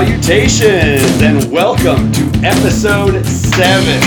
Salutations and welcome to episode seven.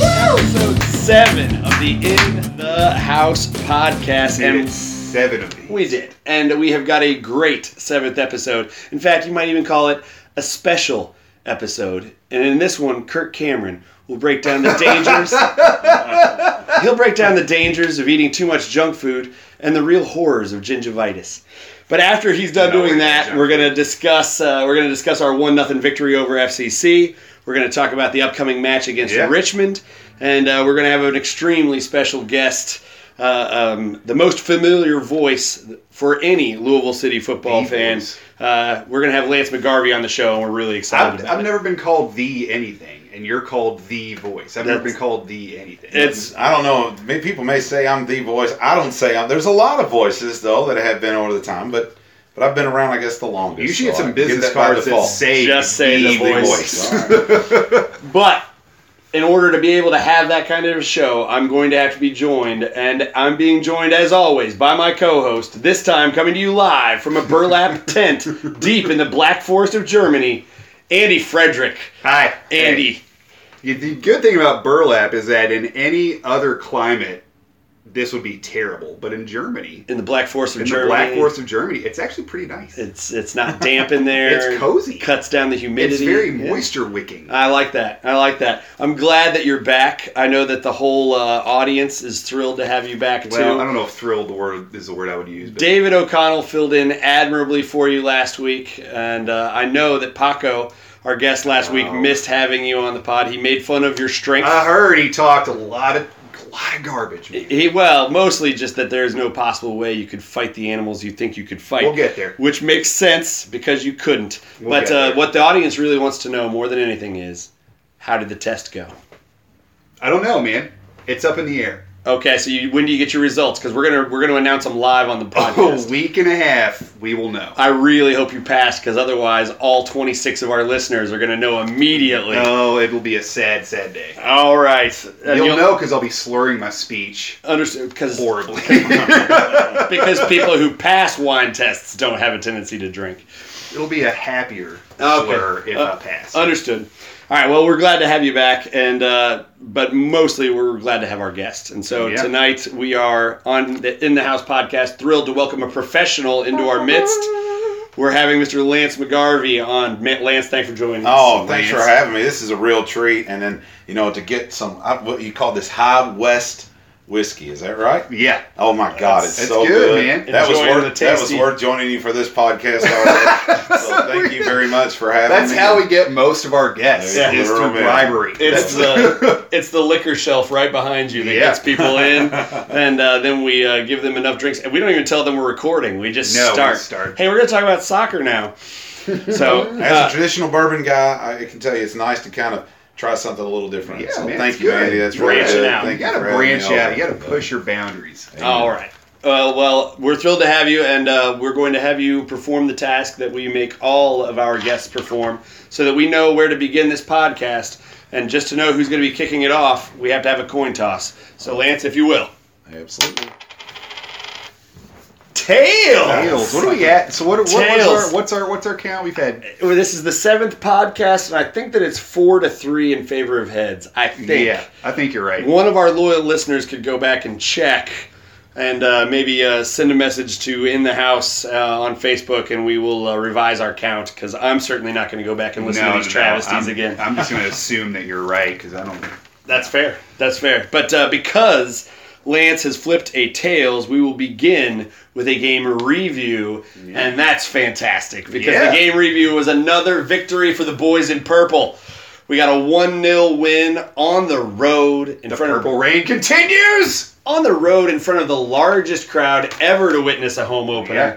Episode seven of the In the House podcast. And And seven of these. we did. And we have got a great seventh episode. In fact, you might even call it a special episode. And in this one, Kirk Cameron will break down the dangers. He'll break down the dangers of eating too much junk food and the real horrors of gingivitis. But after he's done No, doing that, we're going to discuss. Uh, we're to discuss our one nothing victory over FCC. We're going to talk about the upcoming match against Yeah. Richmond, and uh, we're going to have an extremely special guest, uh, um, the most familiar voice for any Louisville City football The fan. Uh, we're going to have Lance McGarvey on the show, and we're really excited I've, I've never been called the anything, and you're called the voice. I've never been called the anything. It's I don't know. People may say I'm the voice. I don't say I'm. There's a lot of voices though that have been over the time, but but I've been around, I guess, the longest. you should get I some give business that cards that say Just say the voice. voice. But in order to be able to have that kind of a show, I'm going to have to be joined, and I'm being joined as always by my co-host. This time, coming to you live from a burlap tent deep in the Black Forest of Germany, Andy Friedrich. Hi, Andy. Hey. The good thing about burlap is that in any other climate, this would be terrible. But in Germany, In the Black Forest of in Germany, the Black Forest of Germany, it's actually pretty nice. it's it's not damp in there. It's cozy. Cuts down the humidity. It's very moisture wicking. I like that. I like that. I'm glad that you're back. I know that the whole uh, audience is thrilled to have you back too. well, I don't know if thrilled word is the word I would use. But David O'Connell filled in admirably for you last week, and uh, I know that Paco, our guest last week, missed having you on the pod. He made fun of your strength. I heard he talked a lot of lot of garbage. man. he well, mostly just that there's no possible way you could fight the animals you think you could fight. We'll get there. Which makes sense because you couldn't. We'll but uh, what the audience really wants to know more than anything is, how did the test go? I don't know, man. It's up in the air. Okay, so you, when do you get your results? Because we're gonna we're gonna announce them live on the podcast. A week and a half, we will know. I really hope you pass because otherwise, all 26 of our listeners are going to know immediately. Oh, it will be a sad, sad day. All right. And You'll know because I'll be slurring my speech Understand? Because horribly. because people who pass wine tests don't have a tendency to drink. It'll be a happier Okay. slur if Uh, I pass. Understood. All right. Well, we're glad to have you back, and uh, but mostly we're glad to have our guest. And so Yeah. tonight we are on the In the House podcast, thrilled to welcome a professional into our midst. We're having Mr. Lance McGarvey on. Lance, thanks for joining us. Oh, thanks for having me. This is a real treat. And then you know to get some uh, what you call this high west whiskey. Is that right? yeah. Oh my God, it's That's so good, good, man. That was worth that was worth joining you for this podcast. So thank you very much for having That's me. how we get most of our guests Yeah, is through bribery. It's the it's the liquor shelf right behind you that Yeah. gets people in, and uh, then we uh, give them enough drinks, and we don't even tell them we're recording. We just No, we start. start. Hey, we're gonna talk about soccer now. So As uh, a traditional bourbon guy, I can tell you it's nice to kind of try something a little different. Yeah, so man, thank you, good. Andy. That's really Branching good. out. Thank you got to for having me branch on. out. You got to push your boundaries. all right. Uh, well, we're thrilled to have you, and uh, we're going to have you perform the task that we make all of our guests perform, so that we know where to begin this podcast. And just to know who's going to be kicking it off, we have to have a coin toss. So, Lance, if you will, Absolutely. Tails. Tails. What are we at? So what? what Tails. what's, our, what's our what's our count? We've had Well, this is the seventh podcast, and I think that it's four to three in favor of heads. I think. yeah. I think you're right. One of our loyal listeners could go back and check, and uh, maybe uh, send a message to in the house uh, on Facebook, and we will uh, revise our count because I'm certainly not going to go back and listen to these travesties I'm, again. I'm just going to assume that you're right because I don't. That's fair. That's fair. But uh, because Lance has flipped a tails, we will begin with a game review, and that's fantastic because Yeah. the game review was another victory for the boys in purple. We got a one 0 win on the road in The front purple of rain continues. on the road in front of the largest crowd ever to witness a home opener. Yeah.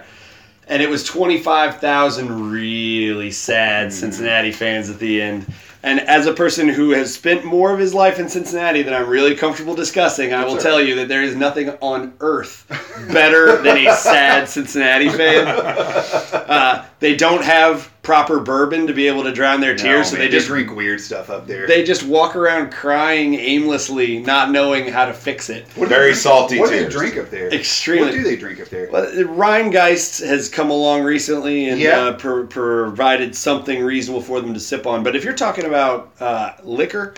And it was 25,000 really sad Mm. Cincinnati fans at the end. And as a person who has spent more of his life in Cincinnati than I'm really comfortable discussing, I will tell you that there is nothing on earth better than a sad Cincinnati fan. Uh, they don't have proper bourbon to be able to drown their tears, so man, they just drink weird stuff up there. they just walk around crying aimlessly, not knowing how to fix it. What Very drink- salty What do they drink up there? Extremely. What do they drink up there? Well, Rheingeist has come along recently and Yeah. uh, pro- provided something reasonable for them to sip on. But if you're talking about uh, liquor,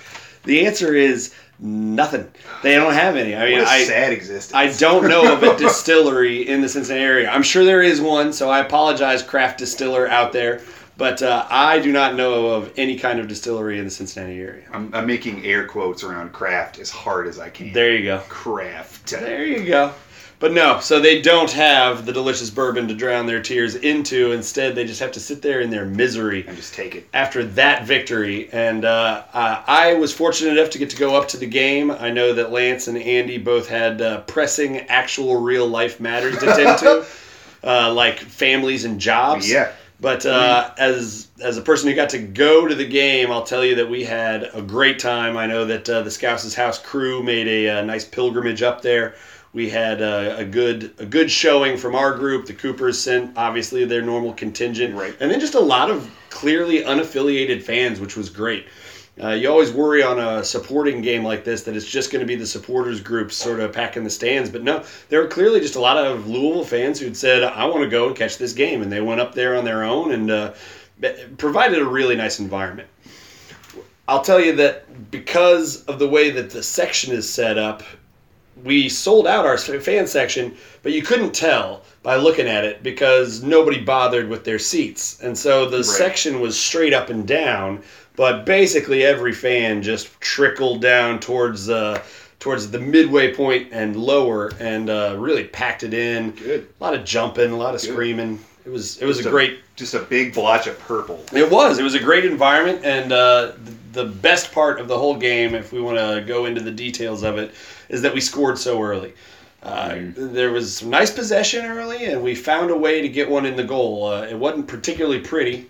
the answer is nothing. They don't have any. I mean, what a I sad existence. I don't know of a distillery in the Cincinnati area. I'm sure there is one, so I apologize, craft distiller out there. But uh, I do not know of any kind of distillery in the Cincinnati area. I'm, I'm making air quotes around craft as hard as I can. There you go. Craft. There you go. But no, so they don't have the delicious bourbon to drown their tears into. Instead, they just have to sit there in their misery And just take it. after that victory. And uh, uh, I was fortunate enough to get to go up to the game. I know that Lance and Andy both had uh, pressing, actual, real life matters to tend to, uh, like families and jobs. Yeah. But uh, as as a person who got to go to the game, I'll tell you that we had a great time. I know that uh, the Scouse's House crew made a, uh nice pilgrimage up there. We had uh, a good a good showing from our group. The Coopers sent obviously their normal contingent, Right. and then just a lot of clearly unaffiliated fans, which was great. Uh, you always worry on a supporting game like this that it's just going to be the supporters groups sort of packing the stands, but no, there were clearly just a lot of Louisville fans who'd said, "I want to go and catch this game," and they went up there on their own and uh, provided a really nice environment. I'll tell you that because of the way that the section is set up, we sold out our fan section, but you couldn't tell by looking at it because nobody bothered with their seats. And so the section was straight up and down, but basically every fan just trickled down towards uh, towards the midway point and lower and uh, really packed it in. Good. A lot of jumping, a lot of screaming. It was it was Just a great Just a big blotch of purple. it was. It was a great environment, and uh, th- the best part of the whole game, if we want to go into the details of it, is that we scored so early. Uh, There was some nice possession early, and we found a way to get one in the goal. Uh, it wasn't particularly pretty,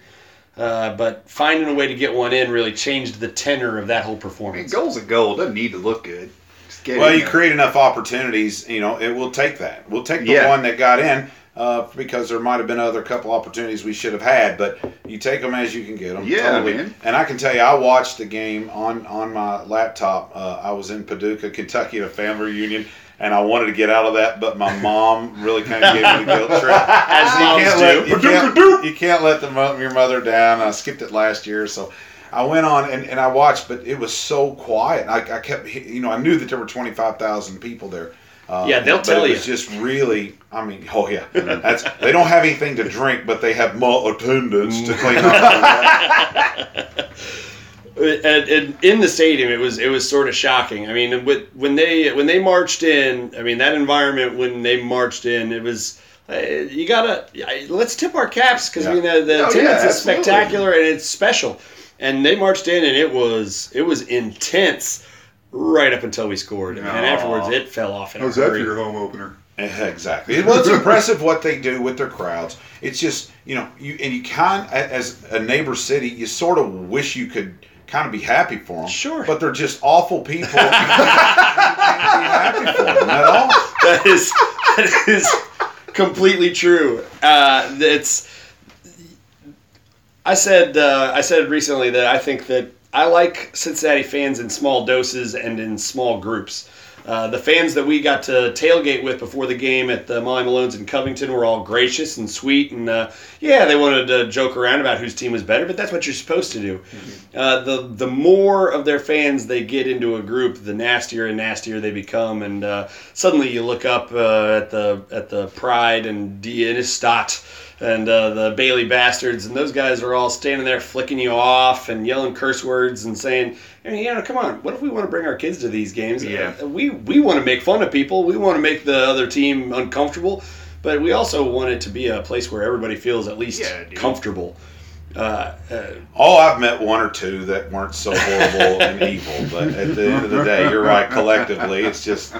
uh, but finding a way to get one in really changed the tenor of that whole I mean, performance. goal's a goal. It doesn't need to look good. Just get Well, you there. create enough opportunities, you know, it will take that. We'll take the Yeah. one that got in uh, because there might have been other couple opportunities we should have had, but you take them as you can get them. Yeah, man. And I can tell you, I watched the game on on my laptop. Uh, I was in Paducah, Kentucky, at a family reunion. And I wanted to get out of that, but my mom really kind of gave me the guilt trip. As you moms can't do. let, you can't, you can't let the, your mother down. I skipped it last year, so I went on and, and I watched, but it was so quiet. I, I kept, you know, I knew that there were 25,000 people there. Uh, Yeah, they'll tell it you. was just really, I mean, oh yeah, that's they don't have anything to drink, but they have more attendance to clean up. and, and in the stadium, it was it was sort of shocking. I mean, with, when they when they marched in, I mean that environment when they marched in, it was. Uh, you gotta I- let's tip our caps because I mean the, the Oh, yeah, attendance is spectacular and it's special. And they marched in and it was it was intense right up until we scored, and Aw. afterwards it fell off in a How's that for your home opener? Exactly. Well, it's impressive what they do with their crowds. It's just you know you and you kind as a neighbor city, you sort of wish you could kind of be happy for them. Sure. but they're just awful people. you can't be happy for them at all. that is that is completely true. Uh, it's I said uh, I said recently that I think that I like Cincinnati fans in small doses and in small groups. Uh, the fans that we got to tailgate with before the game at the Molly Malone's in Covington were all gracious and sweet, and uh, yeah, they wanted to joke around about whose team was better, but that's what you're supposed to do. Uh, the the more of their fans they get into a group, the nastier and nastier they become, and uh, suddenly you look up uh, at the at the Pride and Die Innenstadt and uh, the Bailey Bastards, and those guys are all standing there flicking you off and yelling curse words and saying, I mean, you know, come on, what if we want to bring our kids to these games? Yeah. Uh, we we want to make fun of people, we want to make the other team uncomfortable, but we also want it to be a place where everybody feels at least Yeah, comfortable. Uh, uh, Oh, I've met one or two that weren't so horrible and evil, but at the end of the day, you're right. Collectively, it's just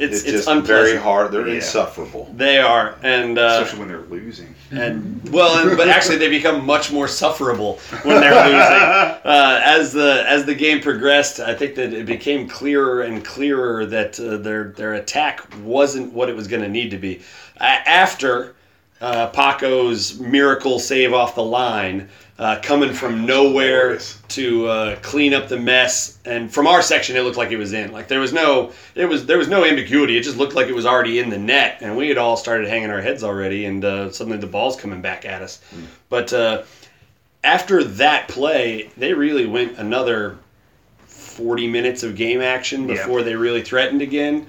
it's it's, it's, just unpleasant. very hard. They're Yeah. insufferable. They are, and uh, Especially when they're losing. and well, and, but actually they become much more sufferable when they're losing. Uh, as the as the game progressed, I think that it became clearer and clearer that uh, their their attack wasn't what it was going to need to be. Uh, after uh, Paco's miracle save off the line, uh, coming from nowhere to uh, clean up the mess. And from our section, it looked like it was in. Like there was no, it was there was no ambiguity. It just looked like it was already in the net, and we had all started hanging our heads already. And uh, suddenly the ball's coming back at us. But uh, after that play, they really went another 40 minutes of game action Yeah. before they really threatened again.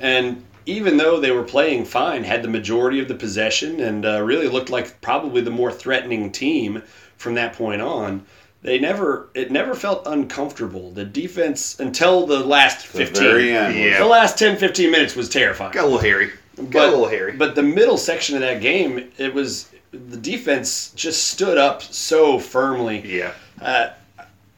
And even though they were playing fine, had the majority of the possession, and uh, really looked like probably the more threatening team from that point on, they never it never felt uncomfortable. The defense until the last The 15. very end. Yeah. The last 10 15 minutes was terrifying. Got a little hairy. Got But- a little hairy. But the middle section of that game, it was the defense just stood up so firmly. yeah. Uh,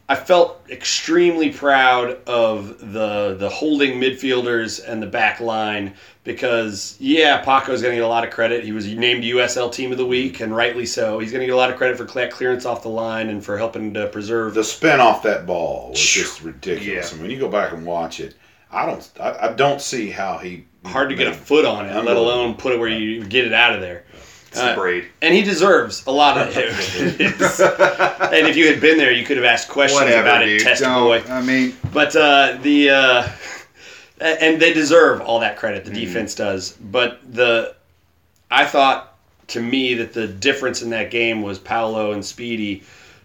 I felt extremely proud of the the holding midfielders and the back line because yeah, Paco's going to get a lot of credit. He was named USL Team of the Week and rightly so. He's going to get a lot of credit for clear- clearance off the line and for helping to preserve. The spin off that ball was just ridiculous. Yeah. And when you go back and watch it, I don't, I, I don't see how he Hard to get a foot on it, let alone put it where you get it out of there. Uh, Sprayed. and he deserves a lot of it. and if you had been there, you could have asked questions Whatever, about it, dude. test boy. I mean, But uh, the uh, and they deserve all that credit. The defense does. But the I thought to me that the difference in that game was Paolo and Speedy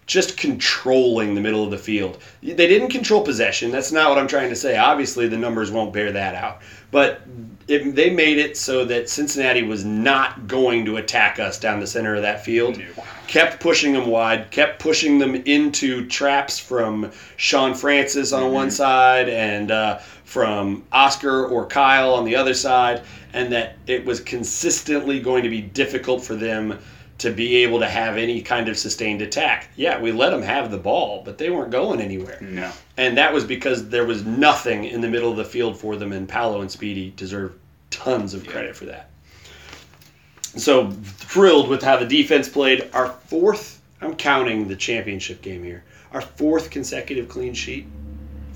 just controlling the middle of the field. They didn't control possession. That's not what I'm trying to say. Obviously, the numbers won't bear that out. But it, they made it so that Cincinnati was not going to attack us down the center of that field. Kept pushing them wide, kept pushing them into traps from Shaun Francis on one side and uh, from Oscar or Kyle on the other side, and that it was consistently going to be difficult for them to be able to have any kind of sustained attack. Yeah, we let them have the ball, but they weren't going anywhere. no. And that was because there was nothing in the middle of the field for them, and Paolo and Speedy deserve tons of credit for that. So thrilled with how the defense played. Our fourth, I'm counting the championship game here, our fourth consecutive clean sheet.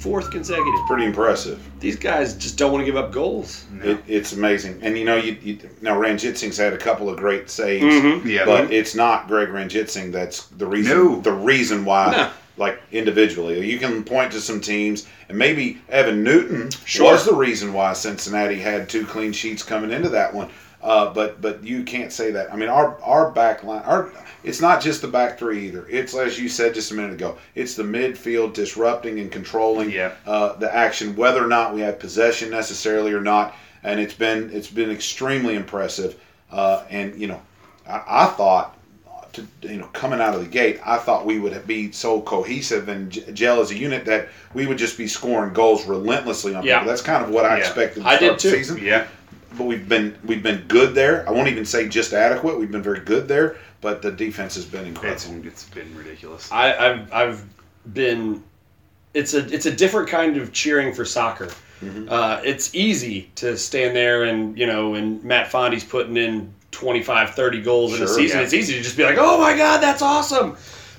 Fourth consecutive. It's Pretty impressive. These guys just don't want to give up goals. It, it's amazing. And you know, you, you now Ranjitsingh's had a couple of great saves, Mhm. Yeah. but it's not Greg Ranjitsingh that's the reason. No. The reason why, No. like individually, you can point to some teams, and maybe Evan Newton Sure. was the reason why Cincinnati had two clean sheets coming into that one. Uh, but but you can't say that. I mean, our our back line, our it's not just the back three either. It's as you said just a minute ago. It's the midfield disrupting and controlling Yeah. uh, the action, whether or not we have possession necessarily or not. And it's been it's been extremely impressive. Uh, and you know, I, I thought. To, you know, coming out of the gate, I thought we would be so cohesive and gel as a unit that we would just be scoring goals relentlessly on Yeah. people. That's kind of what I Yeah. expected. I did too. Season Yeah. But we've been we've been good there. I won't even say just adequate. We've been very good there, but the defense has been It's, incredible. it's been ridiculous. I, I've I've been. It's a it's a different kind of cheering for soccer. Uh, it's easy to stand there and you know and Matt Fondy's putting in 25, 30 goals in a season. yeah. It's easy to just be like, oh my god, that's awesome.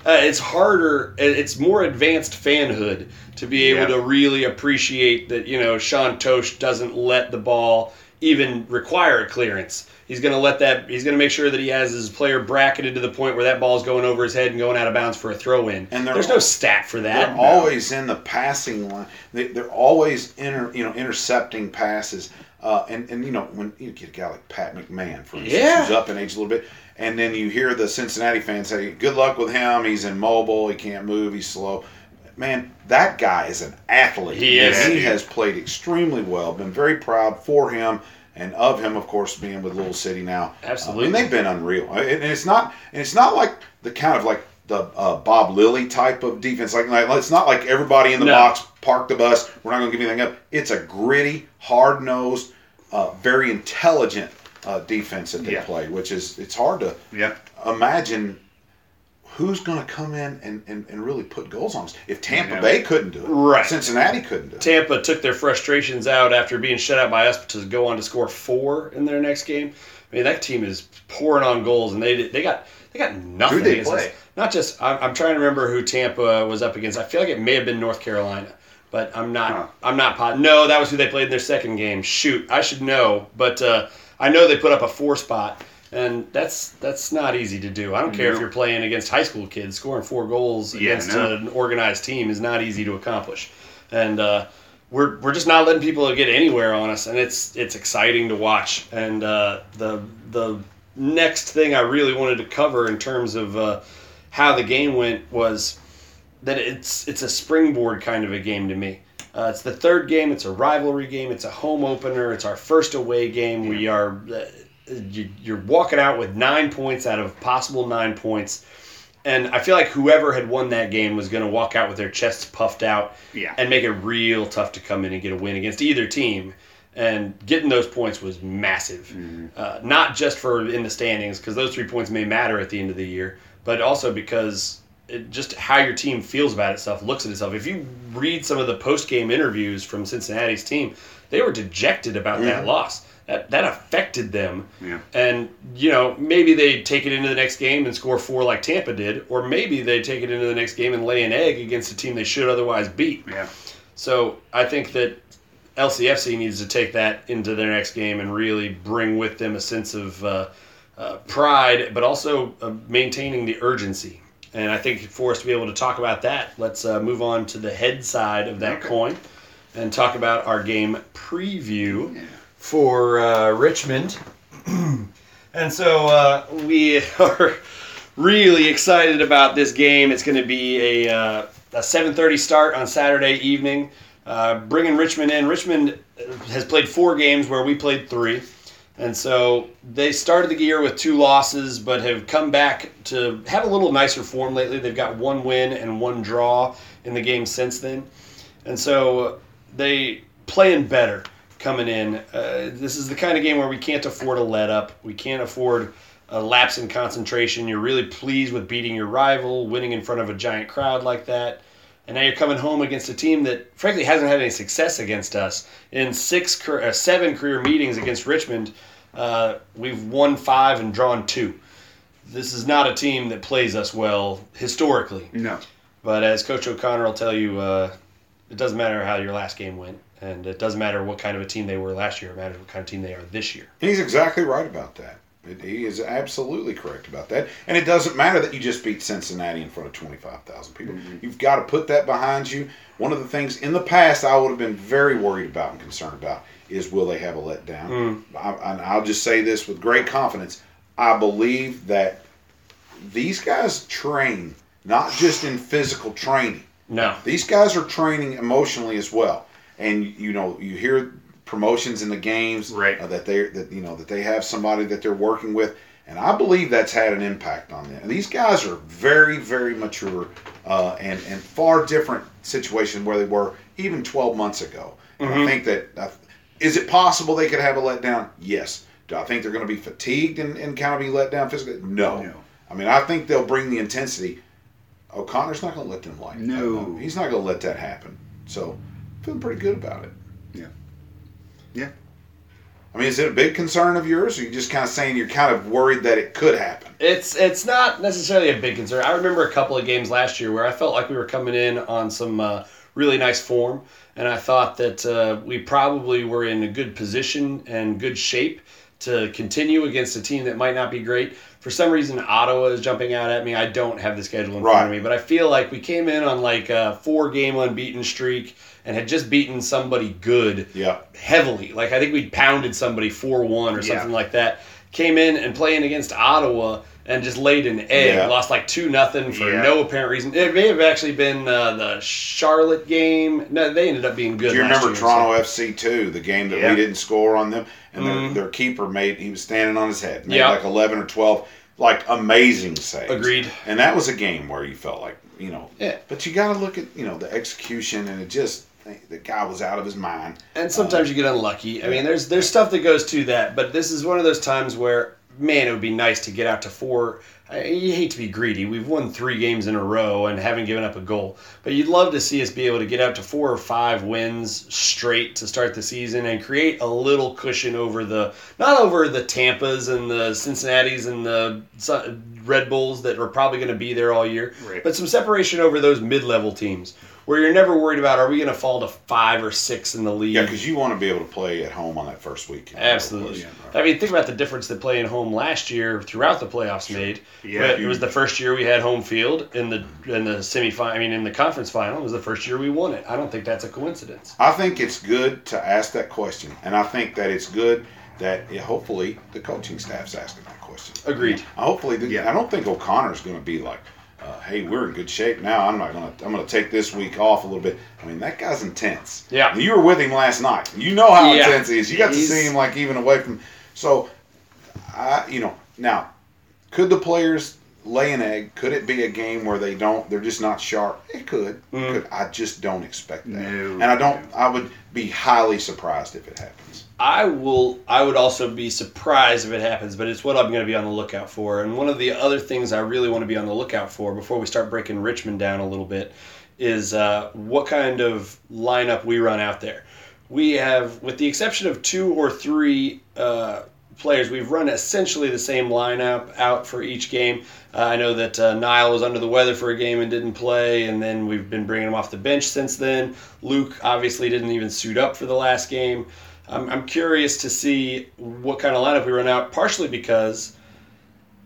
Uh, it's harder. It's more advanced fanhood to be able Yeah. to really appreciate that you know Sean Totsch doesn't let the ball even require a clearance. He's going to let that. He's going to make sure that he has his player bracketed to the point where that ball is going over his head and going out of bounds for a throw in. And there's no stat for that. They're always in the passing line. They, they're always inter, you know intercepting passes. Uh, and and you know when you get a guy like Pat McMahon, for instance, Yeah. who's up in age a little bit, and then you hear the Cincinnati fans say, "Good luck with him. He's immobile. He can't move. He's slow." Man, that guy is an athlete. He And is. He has played extremely well. Been very proud for him and of him, of course, being with Lou City now. Absolutely. I mean, they've been unreal. And and it's not and it's not like the kind of like the uh, Bob Lilly type of defense. Like, like it's not like everybody in the No. box park the bus. We're not going to give anything up. It's a gritty, hard nosed, uh, very intelligent uh, defense that they Yeah. play, which is it's hard to yeah. imagine who's going to come in and, and, and really put goals on us. If Tampa Yeah. Bay couldn't do it, Right. Cincinnati couldn't do it. Tampa took their frustrations out after being shut out by us to go on to score four in their next game. I mean, that team is pouring on goals, and they they got they got nothing Who'd they against play? us. Not just I'm, I'm trying to remember who Tampa was up against. I feel like it may have been North Carolina, but I'm not Huh. I'm not pot. No, that was who they played in their second game. Shoot, I should know, but uh, I know they put up a four spot. And that's that's not easy to do. I don't care if you're playing against high school kids. Scoring four goals Yeah, against no. an organized team is not easy to accomplish. And uh, we're, we're just not letting people get anywhere on us, and it's it's exciting to watch. And uh, the the next thing I really wanted to cover in terms of uh, how the game went was that it's it's a springboard kind of a game to me. Uh, it's the third game. It's a rivalry game. It's a home opener. It's our first away game. We are uh, you're walking out with nine points out of possible nine points, and I feel like whoever had won that game was going to walk out with their chests puffed out Yeah. and make it real tough to come in and get a win against either team. And getting those points was massive, uh, not just for in the standings because those three points may matter at the end of the year, but also because it, just how your team feels about itself, looks at itself. If you read some of the post game interviews from Cincinnati's team, they were dejected about that loss. That that affected them. Yeah. And you know, maybe they take it into the next game and score four like Tampa did, or maybe they take it into the next game and lay an egg against a team they should otherwise beat. Yeah. So I think that LCFC needs to take that into their next game and really bring with them a sense of uh, uh, pride, but also uh, maintaining the urgency. And I think for us to be able to talk about that, let's uh, move on to the head side of that Okay. coin and talk about our game preview for uh, Richmond. and so uh, we are really excited about this game. It's going to be a, uh, a 7:30 start on Saturday evening. Uh, bringing Richmond in. Richmond has played four games where we played three. And so they started the year with two losses, but have come back to have a little nicer form lately. They've got one win and one draw in the game since then. And so they playing better coming in. Uh, this is the kind of game where we can't afford a let up. We can't afford a lapse in concentration. You're really pleased with beating your rival, winning in front of a giant crowd like that. And now you're coming home against a team that, frankly, hasn't had any success against us. In six, uh, seven career meetings against Richmond, uh, we've won five and drawn two. This is not a team that plays us well historically. No. But as Coach O'Connor will tell you, uh, it doesn't matter how your last game went, and it doesn't matter what kind of a team they were last year. It matters what kind of team they are this year. He's exactly right about that. It- He is absolutely correct about that. And it doesn't matter that you just beat Cincinnati in front of 25,000 people. Mm-hmm. You've got to put that behind you. One of the things in the past I would have been very worried about and concerned about is will they have a letdown? Mm. I, and I'll just say this with great confidence. I believe that these guys train not just in physical training. No. These guys are training emotionally as well, and you know you hear promotions in the games Right. uh, that they that you know that they have somebody that they're working with, and I believe that's had an impact on them. And these guys are very very mature uh, and and far different situation where they were even 12 months ago. And I think that uh, is it possible they could have a letdown? Yes. Do I think they're going to be fatigued and, and kind of be let down physically? No. No. I mean, I think they'll bring the intensity. O'Connor's not going to let them like No. He's not going to let that happen. So, feeling pretty good about it. Yeah. Yeah. I mean, is it a big concern of yours, or you just kind of saying you're kind of worried that it could happen? It's it's not necessarily a big concern. I remember a couple of games last year where I felt like we were coming in on some uh, really nice form, and I thought that uh, we probably were in a good position and good shape to continue against a team that might not be great. For some reason, Ottawa is jumping out at me. I don't have the schedule in front of me, but I feel like we came in on like a four-game unbeaten streak and had just beaten somebody good Yeah. heavily. Like I think we pounded somebody four one or Yeah. something like that. Came in and playing against Ottawa and just laid an egg. Yeah. Lost like two nothing for Yeah. no apparent reason. It may have actually been uh, the Charlotte game. No, they ended up being good. Do you remember year, Toronto FC too? The game that Yeah. we didn't score on them, and Mhm. their, their keeper made he was standing on his head, made like eleven or twelve, like amazing saves. Agreed. And that was a game where you felt like you know, Yeah. But you got to look at you know the execution, and it just the guy was out of his mind. And sometimes you get unlucky. I mean, there's there's stuff that goes to that, but this is one of those times where man, it would be nice to get out to four. I, you hate to be greedy. We've won three games in a row and haven't given up a goal. But you'd love to see us be able to get out to four or five wins straight to start the season and create a little cushion over the not over the Tampas and the Cincinnati's and the Red Bulls that are probably going to be there all year, Right. but some separation over those mid-level teams. Where you're never worried about are we going to fall to five or six in the league. Yeah, because you want to be able to play at home on that first week. Absolutely. I mean, think about the difference that playing home last year throughout the playoffs made. Yeah, But it was the first year we had home field in the mm-hmm. in the semifinal. I mean, in the conference final, it was the first year we won it. I don't think that's a coincidence. I think it's good to ask that question, and I think that it's good that yeah, hopefully the coaching staff's asking that question. Agreed. I hopefully, the, Yeah. I don't think O'Connor's going to be like, uh, "Hey, we're in good shape now. I'm not going to. I'm going to take this week off a little bit." I mean, that guy's intense. Yeah. you were with him last night. You know how Yeah. intense he is. You got to He's- see him like even away from. So, I, you know, now, could the players lay an egg? Could it be a game where they don't? They're just not sharp. It could. Mm. could. I just don't expect that, No, and I don't. I would be highly surprised if it happens. I will. I would also be surprised if it happens, but it's what I'm going to be on the lookout for. And one of the other things I really want to be on the lookout for before we start breaking Richmond down a little bit is uh, what kind of lineup we run out there. We have, with the exception of two or three uh, players, we've run essentially the same lineup out for each game. Uh, I know that uh, Niall was under the weather for a game and didn't play, and then we've been bringing him off the bench since then. Luke obviously didn't even suit up for the last game. I'm, I'm curious to see what kind of lineup we run out, partially because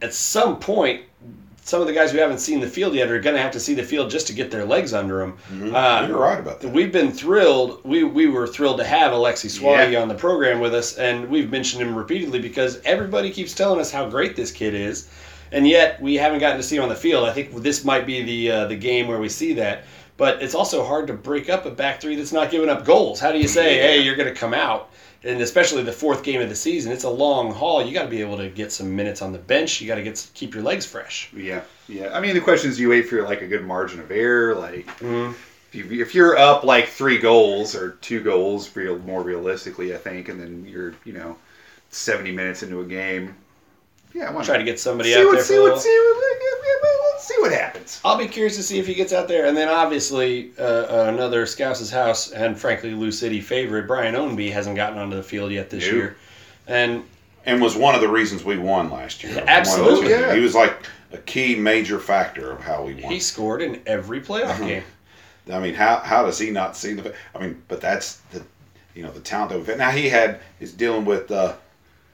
at some point, some of the guys who haven't seen the field yet are going to have to see the field just to get their legs under them. Uh, You're right about that. We've been thrilled. We, we were thrilled to have Alexis Souahy Yeah. on the program with us, and we've mentioned him repeatedly because everybody keeps telling us how great this kid is, and yet we haven't gotten to see him on the field. I think this might be the uh, the game where we see that. But it's also hard to break up a back three that's not giving up goals. How do you say, hey, you're going to come out? And especially the fourth game of the season, it's a long haul. You got to be able to get some minutes on the bench. You got to get keep your legs fresh. Yeah, yeah. I mean, the question is, do you wait for like a good margin of error? Like, Mm. if, you, if you're up like three goals or two goals, real more realistically, I think, and then you're you know seventy minutes into a game, yeah, why Try to get somebody see out what there. see for a what see what let's see what happens. I'll be curious to see if he gets out there. And then obviously uh, another Scouse's house and frankly Lou City favorite Brian Ownby hasn't gotten onto the field yet this Nope. year, and and was one of the reasons we won last year. Absolutely. One of those- Yeah. He was like a key major factor of how we won. he scored in every playoff Uh-huh. game. I mean, how how does he not see the? I mean, but that's the, you know, the talent that we've had. Now he had is dealing with, uh,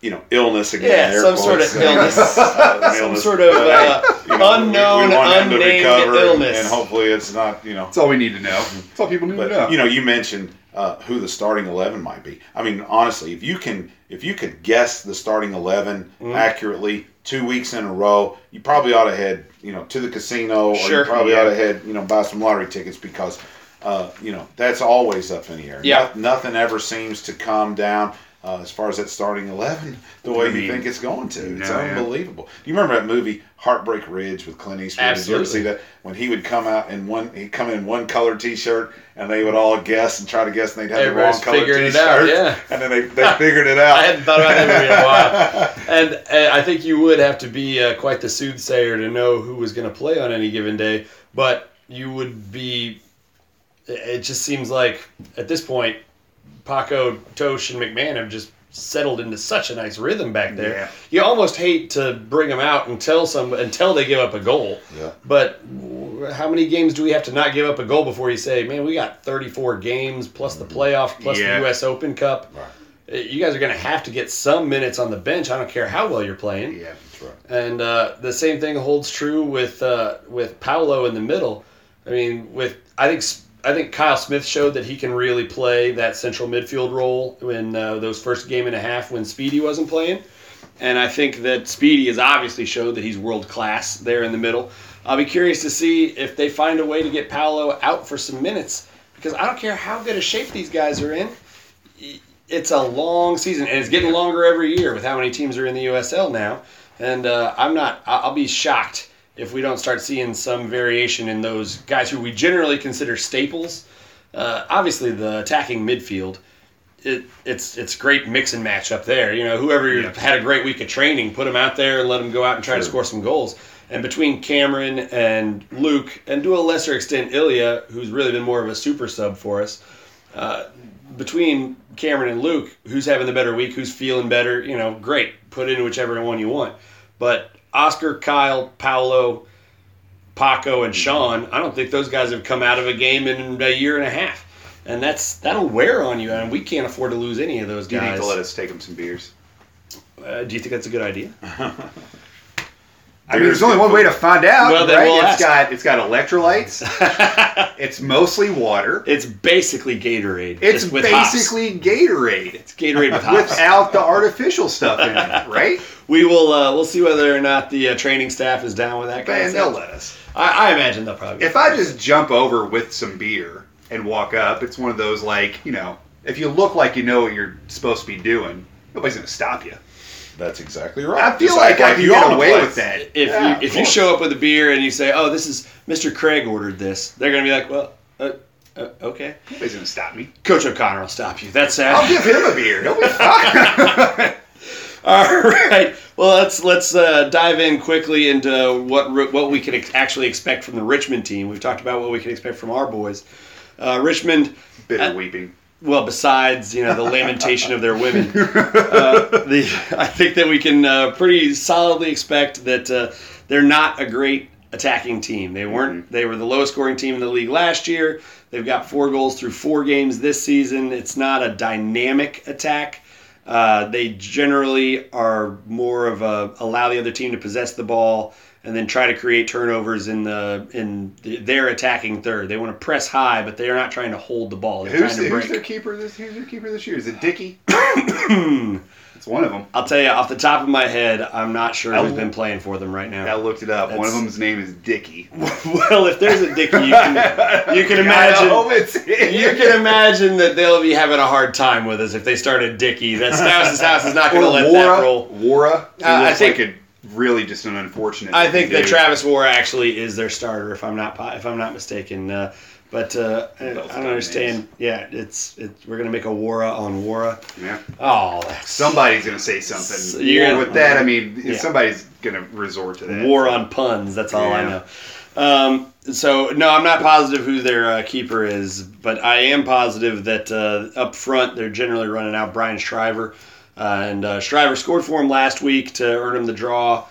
you know, illness again. Yeah, some sort of uh, illness. uh, Some illness. sort of uh, you know, we- we unknown, want him to unnamed recover, and- illness. and hopefully it's not, you know. That's all we need to know. That's all people need But to know. you know, you mentioned uh, who the starting eleven might be. I mean, honestly, if you can, if you could guess the starting 11 Mm-hmm. accurately two weeks in a row, you probably ought to head, you know, to the casino, or Sure. you probably Yeah. ought to head, you know, buy some lottery tickets because, uh, you know, that's always up in the air. Yeah. No- nothing ever seems to calm down. Uh, as far as that starting 11, the way I you think it's going to. It's no, yeah. unbelievable. Do you remember that movie Heartbreak Ridge with Clint Eastwood? Did you ever Absolutely. see that? When he would come out in one, he'd come in one colored T-shirt, and they would all guess and try to guess, and they'd have Everybody's the wrong colored figuring T-shirt. out, yeah. And then they, they figured it out. I hadn't thought about that movie in a while. And, and I think you would have to be uh, quite the soothsayer to know who was going to play on any given day. But you would be. It just seems like at this point, Paco, Totsch, and McMahon have just settled into such a nice rhythm back there. Yeah. You almost hate to bring them out until some until they give up a goal. Yeah. But how many games do we have to not give up a goal before you say, "Man, we got 34 games plus the playoff plus Yeah. the U.S. Open Cup"? Right. Uh, You guys are going to have to get some minutes on the bench. I don't care how well you're playing. yeah. That's right. And uh, the same thing holds true with uh, with Paolo in the middle. I mean, with I think I think Kyle Smith showed that he can really play that central midfield role in uh, those first game and a half when Speedy wasn't playing. And I think that Speedy has obviously showed that he's world class there in the middle. I'll be curious to see if they find a way to get Paolo out for some minutes because I don't care how good a shape these guys are in. It's a long season and it's getting longer every year with how many teams are in the USL now. And uh, I'm not. I'll be shocked if we don't start seeing some variation in those guys who we generally consider staples. Uh, obviously, the attacking midfield, it, it's it's great mix and match up there. You know, whoever Yeah. had a great week of training, put them out there and let them go out and try to score some goals. And between Cameron and Luke, and to a lesser extent Ilya, who's really been more of a super sub for us, uh, between Cameron and Luke, who's having the better week, who's feeling better, you know, great. Put in whichever one you want. But Oscar, Kyle, Paolo, Paco and Sean, I don't think those guys have come out of a game in a year and a half, and that's that'll wear on you, and we can't afford to lose any of those guys. You need to let us take them some beers. Uh, do you think that's a good idea? I mean, there's only one way to find out. Well, right? we'll It's ask. got it's got electrolytes. it's mostly water. It's basically Gatorade. It's with hops. basically Gatorade It's Gatorade with hops. without the artificial stuff in it, right? We will. Uh, we'll see whether or not the uh, training staff is down with that. Man, they'll let us. I, I imagine they'll probably. If I just jump over with some beer and walk up, it's one of those like you know, if you look like you know what you're supposed to be doing, nobody's gonna stop you. That's exactly right. I feel Just like, act I can you get own the away place. with that. if Yeah, you if you show up with a beer and you say, "Oh, this is Mr. Craig ordered this," they're gonna be like, "Well, uh, uh, okay." Nobody's gonna stop me. Coach O'Connor will stop you. That's sad. I'll give him a beer. He'll be fine. All right. Well, let's let's uh, dive in quickly into what what we can ex- actually expect from the Richmond team. We've talked about what we can expect from our boys. Uh, Richmond, Bitter Uh, weeping. Well, besides you know the lamentation of their women, uh, the I think that we can uh, pretty solidly expect that uh, they're not a great attacking team. They weren't. They were the lowest scoring team in the league last year. They've got four goals through four games this season. It's not a dynamic attack. Uh, they generally are more of a allow the other team to possess the ball and then try to create turnovers in the in the, their attacking third. They want to press high, but they are not trying to hold the ball. They're Who's, trying to who's break. their keeper this? Who's their keeper this year? Is it Dickey? it's one of them. I'll tell you off the top of my head, I'm not sure who's I- been playing for them right now. I looked it up. One of them's name is Dickey. well, if there's a Dickey, you can you can imagine. I hope it's You can imagine that they'll be having a hard time with us if they started Dickey. That Scouse's house is not going to let that roll. Worra. Uh, I think- like a really just an unfortunate. I think that. Travis Worra actually is their starter, if I'm not if I'm not mistaken. Uh, but uh, I, I don't understand. Yeah, it's it's we're gonna make a Wara on Wara. Yeah. Oh, that's Somebody's gonna say something. gonna- with that, I mean, Yeah. somebody's gonna resort to that. war on puns. That's all I know. Um, so no, I'm not positive who their uh, keeper is, but I am positive that uh, up front they're generally running out Brian Shriver, uh, and uh, Shriver scored for him last week to earn him the draw.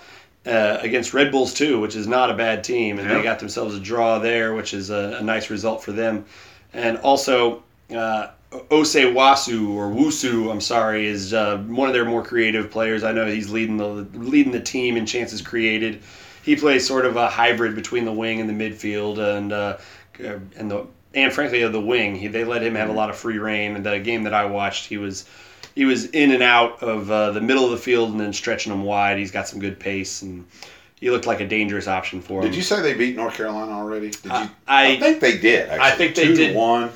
Uh, against Red Bulls too, which is not a bad team, and Yeah. they got themselves a draw there, which is a, a nice result for them. And also, uh, Ose Wasu or Wusu, I'm sorry, is uh, one of their more creative players. I know he's leading the leading the team in chances created. He plays sort of a hybrid between the wing and the midfield, and uh, and the and frankly of the wing. He, they let him have a lot of free reign. And the game that I watched, he was he was in and out of uh, the middle of the field and then stretching them wide. He's got some good pace, and he looked like a dangerous option for him. Did you say they beat North Carolina already? Did you? I- I- think they did. Actually. I think they Two did. To one.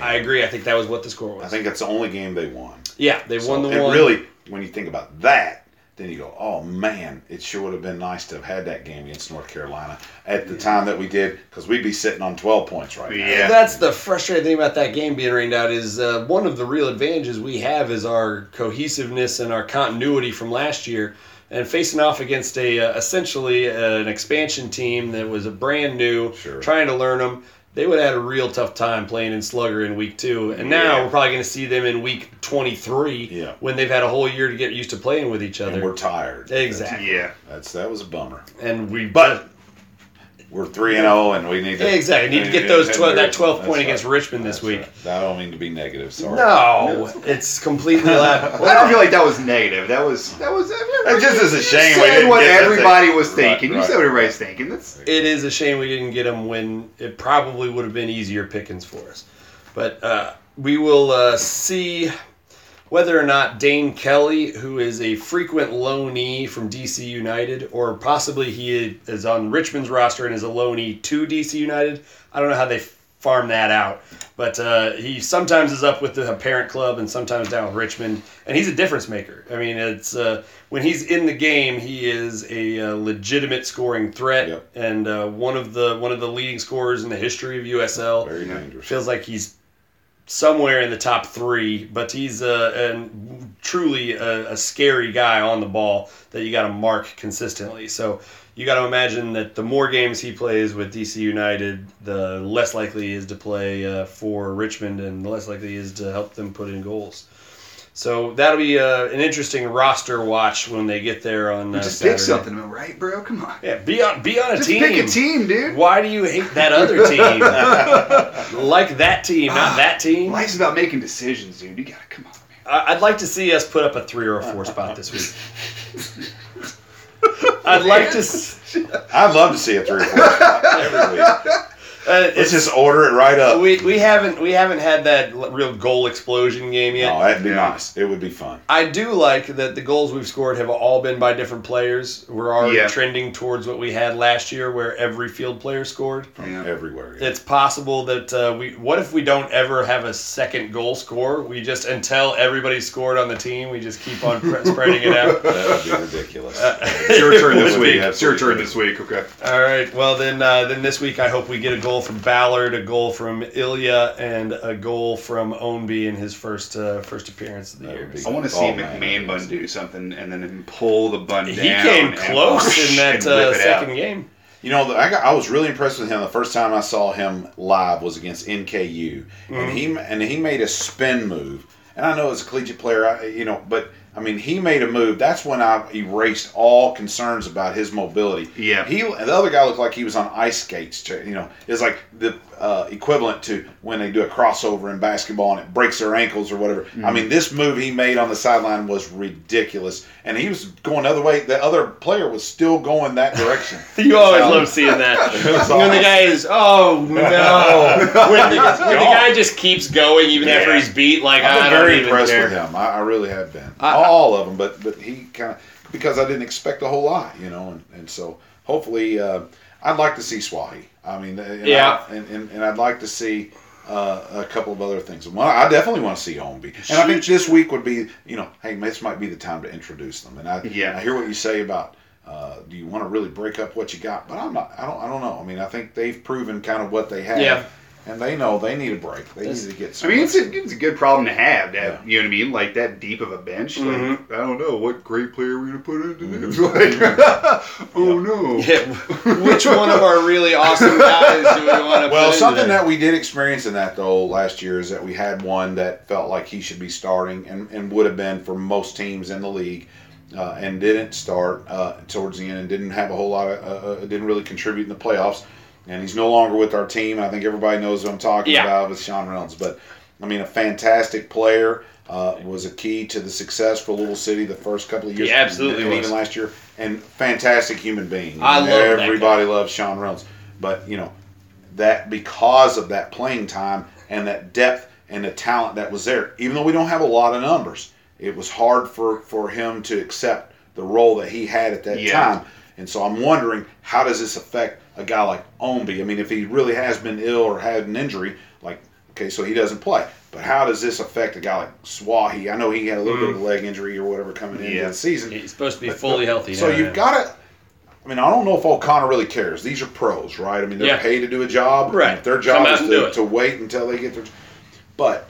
I agree. I think that was what the score was. I think that's the only game they won. yeah, they So won the one. really, when you think about that, then you go, oh man, it sure would have been nice to have had that game against North Carolina at the time that we did, because we'd be sitting on 12 points right now. Yeah. That's the frustrating thing about that game being rained out is uh, one of the real advantages we have is our cohesiveness and our continuity from last year. And facing off against a uh, essentially uh, an expansion team that was a brand new, Sure. trying to learn them, they would have had a real tough time playing in Slugger in week two. And now Yeah. we're probably going to see them in week 23 Yeah. when they've had a whole year to get used to playing with each And other. we're tired. Exactly. Yeah. That's that was a bummer. and we But We're three and zero, and we need to Exactly. Need to get those 12 that 12 point against Richmond this That's week. right. I don't mean to be negative. Sorry. No, it's completely left. I don't feel like that was negative. That was that was. It just is a you shame we said didn't what get everybody thing. was Right, thinking. You said what everybody's right. thinking. That's It is a shame we didn't get them when it probably would have been easier pickings for us. But uh, we will uh, see whether or not Dane Kelly, who is a frequent loanee from DC United, or possibly he is on Richmond's roster and is a loanee to DC United. I don't know how they farm that out, but uh, he sometimes is up with the parent club and sometimes down with Richmond, and he's a difference maker. I mean, it's uh, when he's in the game, he is a uh, legitimate scoring threat Yep. and uh, one of the one of the leading scorers in the history of USL Very dangerous. feels like he's somewhere in the top three, but he's a, and truly a, a scary guy on the ball that you got to mark consistently. So you got to imagine that the more games he plays with DC United, the less likely he is to play uh, for Richmond, and the less likely he is to help them put in goals. So that'll be uh, an interesting roster watch when they get there on uh, Just Saturday. pick something, right, bro? Come on. Yeah, be on be on a Just team. pick a team, dude. Why do you hate that other team? like that team, not that team. Life's about making decisions, dude. You gotta come on, man. I- I'd like to see us put up a three or a four spot this week. I'd like to. s- I'd love to see a three or four spot every week. Uh, Let's it's just order it right up. we we haven't we haven't had that l- real goal explosion game yet. No, that'd be Yeah. nice. It would be fun. I do like that the goals we've scored have all been by different players. We're already Yeah. trending towards what we had last year, where every field player scored. Yeah. Everywhere. It's possible that uh, we. What if we don't ever have a second goal score? We just until everybody scored on the team, we just keep on pre- spreading it out. That would be ridiculous. It's your turn this Would be week. It's your turn this week, okay? All right. Well, then, uh, then this week I hope we get a goal from Ballard, a goal from Ilija, and a goal from Ownby in his first uh, first appearance of the That year. I want to Oh, see man. McMahon bun do something and then pull the bun He down. came close in that uh, whip it out. second game. You know, I, got, I was really impressed with him. The first time I saw him live was against NKU, and he and he made a spin move. And I know as a collegiate player, I, you know, but I mean, he made a move. That's when I erased all concerns about his mobility. Yeah. he the other guy looked like he was on ice skates. You know, it's like the uh, equivalent to when they do a crossover in basketball and it breaks their ankles or whatever. I mean, this move he made on the sideline was ridiculous, and he was going the other way. The other player was still going that direction. You always love seeing that. when the guy is, oh no, when, the, when the guy just keeps going even Yeah. after he's beat, like I've I been very even impressed care. with him. I, I really have been. I- All of them, but but he kind of because I didn't expect a whole lot, you know, and, and so hopefully uh, I'd like to see Souahy. I mean, and Yeah. I, and, and and I'd like to see. Uh, a couple of other things. Well, I definitely want to see Ownby, and I think this week would be, you know, hey, this might be the time to introduce them. And I, Yeah. I hear what you say about, uh, do you want to really break up what you got? But I'm not. I don't. I don't know. I mean, I think they've proven kind of what they have, Yeah. And they know they need a break. They This- need to get. I mean, it's a, it's a good problem to have. That Yeah. you know what I mean, like that deep of a bench. Mhm. Like I don't know what great player we're gonna put into Mm-hmm. this. Like, oh no. Yeah, which one of our really awesome guys do we want to Well, put something in there? that we did experience in that though last year is that we had one that felt like he should be starting and, and would have been for most teams in the league, uh, and didn't start uh, towards the end and didn't have a whole lot of uh, uh, didn't really contribute in the playoffs, and he's no longer with our team. I think everybody knows what I'm talking Yeah. about with Sean Reynolds, but I mean a fantastic player. Uh, was a key to the success for Lou City the first couple of years. He absolutely even last year, and fantastic human being. I And love that guy. everybody loves Sean Reynolds, but you know that because of that playing time and that depth and the talent that was there, even though we don't have a lot of numbers, it was hard for, for him to accept the role that he had at that Yeah. time. And so I'm wondering how does this affect a guy like Ownby? I mean, if he really has been ill or had an injury, like okay, so he doesn't play. But how does this affect a guy like Souahy? I know he had a little bit of a mm. leg injury or whatever coming into Yeah. the season. He's supposed to be But- fully but- healthy. So now, you've yeah. got to. I mean, I don't know if O'Connor really cares. These are pros, right? I mean, they're Yeah. paid to do a job. Right. Their job is to, to wait until they get their. But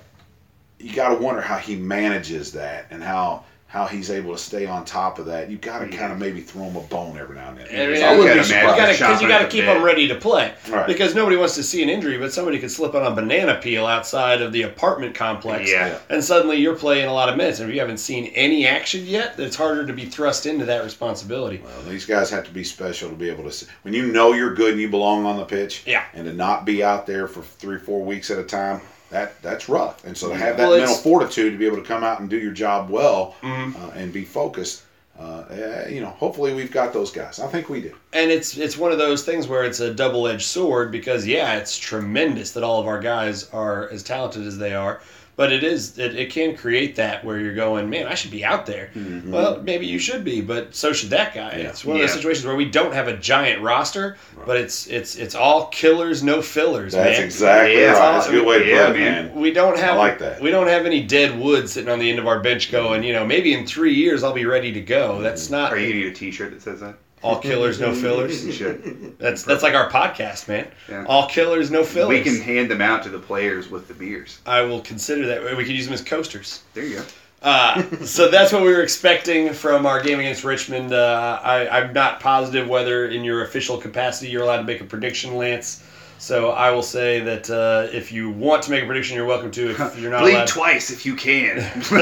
you got to wonder how he manages that and how how he's able to stay on top of that. You've got to kind of maybe throw him a bone every now and then. I mean, I you wouldn't gotta be imagine because you Shopping got to keep him ready to play. Right. Because nobody wants to see an injury, but somebody could slip on a banana peel outside of the apartment complex, Yeah. and suddenly you're playing a lot of minutes. And if you haven't seen any action yet, it's harder to be thrust into that responsibility. Well, these guys have to be special to be able to. See. When you know you're good and you belong on the pitch, Yeah. and to not be out there for three, four weeks at a time, that that's rough. And so to have that Well, mental fortitude to be able to come out and do your job well Mhm. uh, and be focused, uh, eh, you know, hopefully we've got those guys. I think we do. and it's it's one of those things where it's a double edged sword because yeah, it's tremendous that all of our guys are as talented as they are, but it is it, it can create that where you're going, man, I should be out there. Mm-hmm. Well, maybe you should be, but so should that guy. Yeah. It's one of those Yeah. situations where we don't have a giant roster, but it's it's it's all killers, no fillers, That's man. exactly Yeah. right. That's a good way to Yeah, put it, man. man. We don't have like that. We don't have any dead wood sitting on the end of our bench going, mm-hmm. you know, maybe in three years I'll be ready to go. That's mm-hmm. not Are you gonna need a T-shirt that says that? All killers, no fillers. You should. That's that's like our podcast, man. Yeah. All killers, no fillers. We can hand them out to the players with the beers. I will consider that. We could use them as coasters. There you go. Uh, so that's what we were expecting from our game against Richmond. Uh, I, I'm not positive whether, in your official capacity, you're allowed to make a prediction, Lance. So I will say that uh, if you want to make a prediction, you're welcome to. If you're not Bleed allowed, twice if you can. no,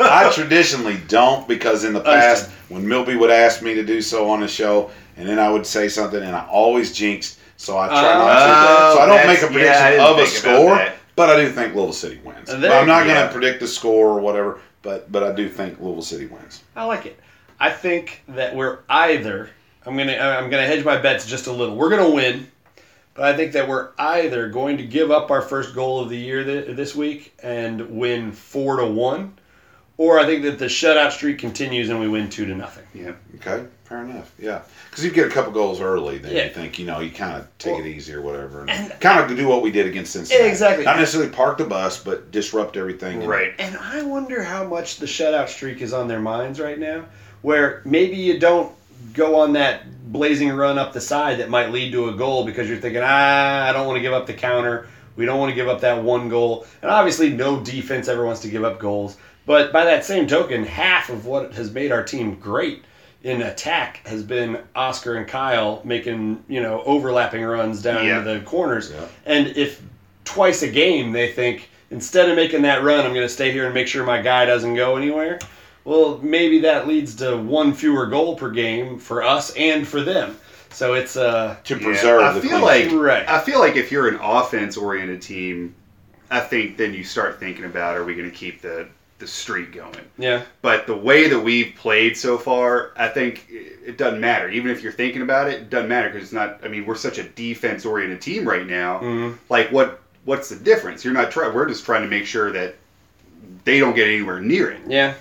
I traditionally don't because in the past, when Milby would ask me to do so on the show, and then I would say something, and I always jinxed, so I try not Oh, to. So I don't make a prediction I didn't of a score, but I do think Louisville City wins. And But I'm not going yeah. to predict the score or whatever, but but I do think Louisville City wins. I like it. I think that we're either. I'm gonna. I'm gonna hedge my bets just a little. We're gonna win, but I think that we're either going to give up our first goal of the year th- this week and win four to one, or I think that the shutout streak continues and we win two to nothing. yeah. Okay, fair enough. Yeah, because you get a couple goals early, then Yeah. you think you know you kind of take Well, it easy or whatever, and, and- kind of do what we did against Cincinnati. Exactly. Not necessarily park the bus, but disrupt everything. and- Right. And I wonder how much the shutout streak is on their minds right now, where maybe you don't go on that blazing run up the side that might lead to a goal because you're thinking, ah, I don't want to give up the counter. We don't want to give up that one goal. And obviously, no defense ever wants to give up goals. But by that same token, half of what has made our team great in attack has been Oscar and Kyle making, you know, overlapping runs down Yeah. into the corners. Yeah. And if twice a game they think, instead of making that run, I'm going to stay here and make sure my guy doesn't go anywhere, well, maybe that leads to one fewer goal per game for us and for them. So it's uh to Yeah, preserve I the feel clean like. Right. I feel like if you're an offense oriented team, I think then you start thinking about are we going to keep the the streak going? yeah. But the way that we've played so far, I think it it doesn't matter. Even if you're thinking about it, it doesn't matter because it's not. I mean, we're such a defense oriented team right now. Mhm. Like what? What's the difference? You're not trying. We're just trying to make sure that they don't get anywhere near it. Yeah.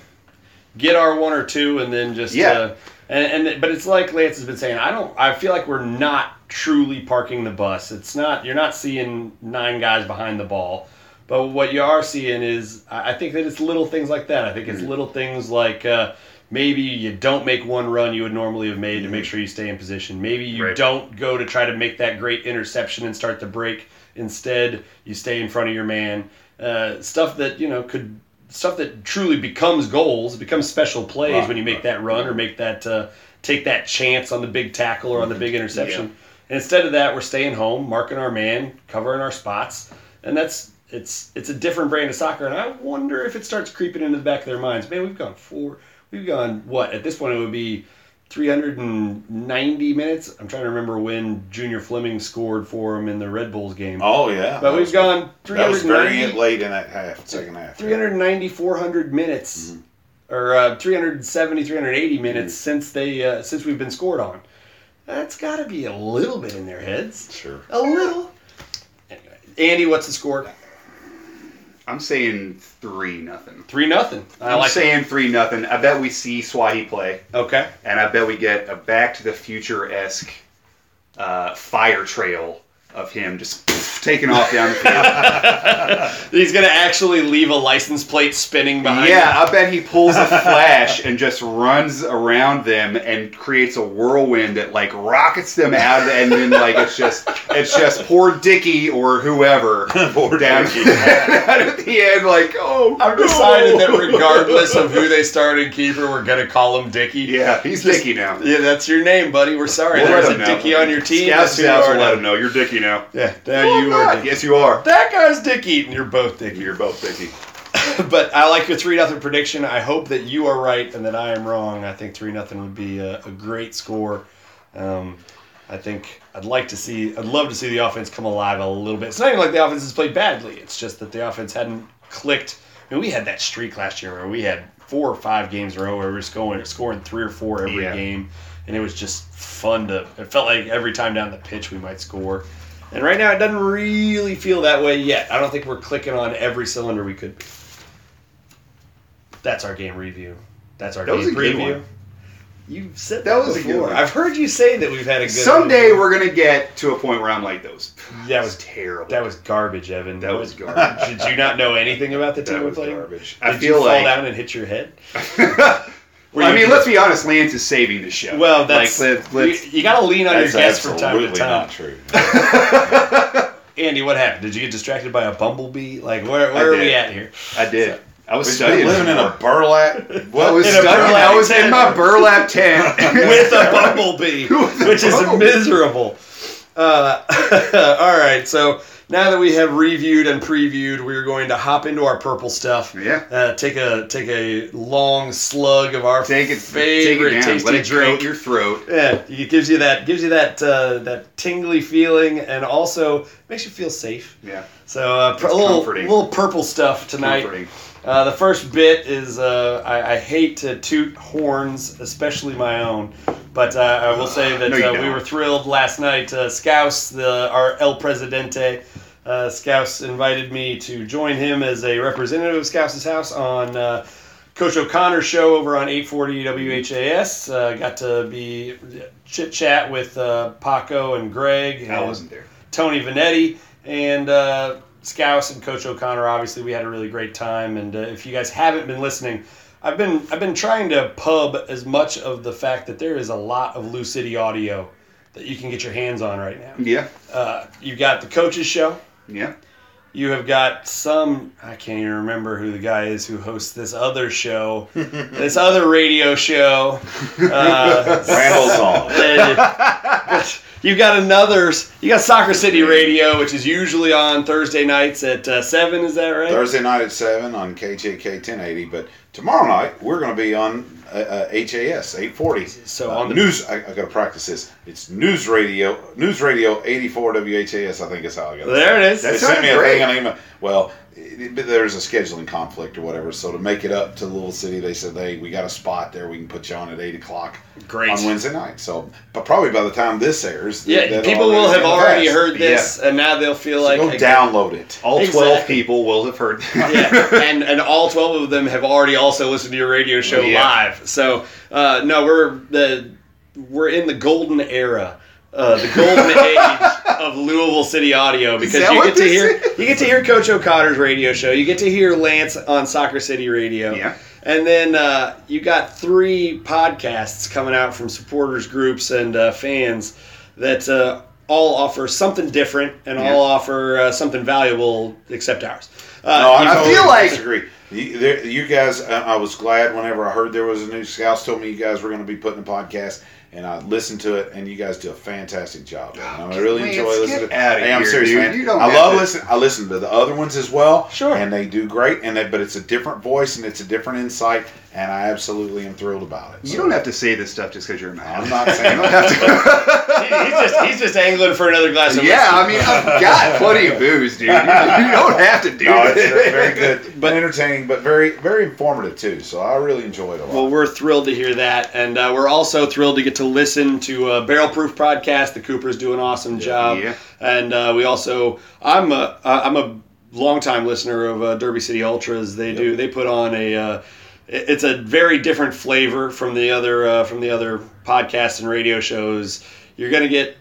Get our one or two and then just Yeah. uh, and, and but it's like Lance has been saying, I don't I feel like we're not truly parking the bus. It's not you're not seeing nine guys behind the ball. But what you are seeing is I I think that it's little things like that. I think it's little things like uh, maybe you don't make one run you would normally have made to make sure you stay in position. Maybe you Right. don't go to try to make that great interception and start the break. Instead, you stay in front of your man. Uh, stuff that you know could stuff that truly becomes goals, becomes special plays Right, when you make right. that run or make that uh, take that chance on the big tackle or on the big interception. And instead of that, we're staying home, marking our man, covering our spots, and that's it's it's a different brand of soccer. And I wonder if it starts creeping into the back of their minds. Man, we've gone four, we've gone what at this point it would be 390 minutes. I'm trying to remember when Junior Fleming scored for him in the Red Bulls game. Oh yeah, but that we've gone That was very late in that half, second half. 390 400 minutes Mm-hmm. or uh, 370 380 minutes since they uh, since we've been scored on that's got to be a little bit in their heads Sure. a little anyway andy what's the score I'm saying three nothing. three nothing i I'm like saying three nothing. I bet we see Souahy play. okay and I bet we get a Back to the Future esque uh, fire trail of him just taking off down the field. he's gonna actually leave a license plate spinning behind him. yeah, I bet he pulls a flash and just runs around them and creates a whirlwind that like rockets them out, and then like it's just it's just poor Dicky or whoever Poor down at the end, like oh, I've no. decided that regardless of who they start in keeper, we're gonna call him Dicky. yeah, he's Just- Dicky now. Yeah, that's your name, buddy. We're sorry. We'll a him. Dicky on your team. Scout That's who you scouts will let him know you're Dicky now. Yeah, now Oh, you are. God, Yes, you are. That guy's Dick eating. You're both Dick You're both Dicky. but I like your three nothing prediction. I hope that you are right and that I am wrong. I think three nothing would be a, a great score. Um, I think I'd like to see. I'd love to see the offense come alive a little bit. It's not even like the offense has played badly. It's just that the offense hadn't clicked. I mean, we had that streak last year where we had four or five games in a row where we were scoring scoring three or four every Yeah. game, and it was just fun to. It felt like every time down the pitch we might score. And right now, it doesn't really feel that way yet. I don't think we're clicking on every cylinder we could. That's our game review. That's our That was game preview. You said That that, was a good one. I've heard you say that we've had a good. Someday one. we're gonna get to a point where I'm like those. That was terrible. that was garbage, Evan. That was garbage. Did you not know anything about the team that we're playing? garbage. Did I you fall like. down and hit your head? Were I mean, let's be honest. Lance is saving the show. Well, that's like, let, let's, you, you got to lean on your That's guests from time to absolutely time. not true. Andy, what happened? Did you get distracted by a bumblebee? Like where I where are we at here? I did. I was We've studying. living in a more. burlap. I What was in studying. burlap I was in my burlap tent With a bumblebee, With a which is miserable. Uh, all right, so now that we have reviewed and previewed, we're going to hop into our purple stuff. Yeah. Uh, take a take a long slug of our Take it, favorite take it down. tasty Let it drink. your throat. Yeah, it gives you that gives you that uh, that tingly feeling, and also makes you feel safe. Yeah. So uh, a little comforting. little purple stuff tonight. Comforting. Uh, the first bit is uh, I, I hate to toot horns, especially my own, but uh, I will say that No, uh, we were thrilled last night. Uh, Scouse, the our El Presidente, uh, Scouse invited me to join him as a representative of Scouse's house on uh, Coach O'Connor's show over on 840 WHAS. Uh, got to be chit chat with uh, Paco and Greg. I and- wasn't there. Tony Vanetti and uh, Scouse and Coach O'Connor. Obviously, we had a really great time. And uh, if you guys haven't been listening, I've been I've been trying to pub as much of the fact that there is a lot of Lou City audio that you can get your hands on right now. Yeah. Uh, you got the coaches show. Yeah. You have got some I can't even remember who the guy is who hosts this other show, this other radio show. Uh, Rambles on. and- you got another. You got Soccer City Radio, which is usually on Thursday nights at uh, seven. Is that right? Thursday night at seven on KJK 1080, but tomorrow night we're going to be on uh, uh, HAS 840. So Uh, on the news, I, I got to practice this. It's News Radio, News Radio 84 WHAS. I think is how I got it. there it is. They sent me a thing on email. Well, but there's a scheduling conflict or whatever. So to make it up to the little city, they said, "Hey, we got a spot there. We can put you on at eight o'clock Great. on Wednesday night." So, but probably by the time this airs, Yeah, that'll people will have already passed. heard this, and now they'll feel So like go download it. All Exactly. 12 people will have heard. yeah, and and all twelve of them have already also listened to your radio show Yeah. live. So uh, no, we're the we're in the golden era. Uh, the golden age of Louisville City audio because you get to hear is? you get to hear Coach O'Connor's radio show. You get to hear Lance on Soccer City Radio. Yeah. And then uh, you got three podcasts coming out from supporters groups and uh, fans that uh, all offer something different and Yeah. all offer uh, something valuable except ours. Uh, No, I, totally feel like- disagree. You, there, you guys, uh, I was glad whenever I heard there was a new Scouse told me you guys were going to be putting a podcast, and I listened to it, and you guys do a fantastic job. man. I oh, really Lance, enjoy listening to it. Hey, I'm here, serious, dude. man. You don't I have love to- listening. I listen to the other ones as well. Sure. and they do great, and they, but it's a different voice and it's a different insight, and I absolutely am thrilled about it. You So, don't have to say this stuff just because you're mad. I'm not saying You don't have to. He- he's just he's just angling for another glass of yeah, I mean, I've got plenty of booze, dude. You, you don't have to do No, it's this. very good, but entertaining, but very, very informative too. So I really enjoy it a lot. Well, we're thrilled to hear that, and uh, we're also thrilled to get to listen to uh, Barrel Proof podcast. The Coopers do an awesome job, Yeah. and uh, we also I'm a I'm a longtime listener of uh, Derby City Ultras. They do they put on a uh, it- it's a very different flavor from the other uh, from the other podcasts and radio shows. You're gonna get.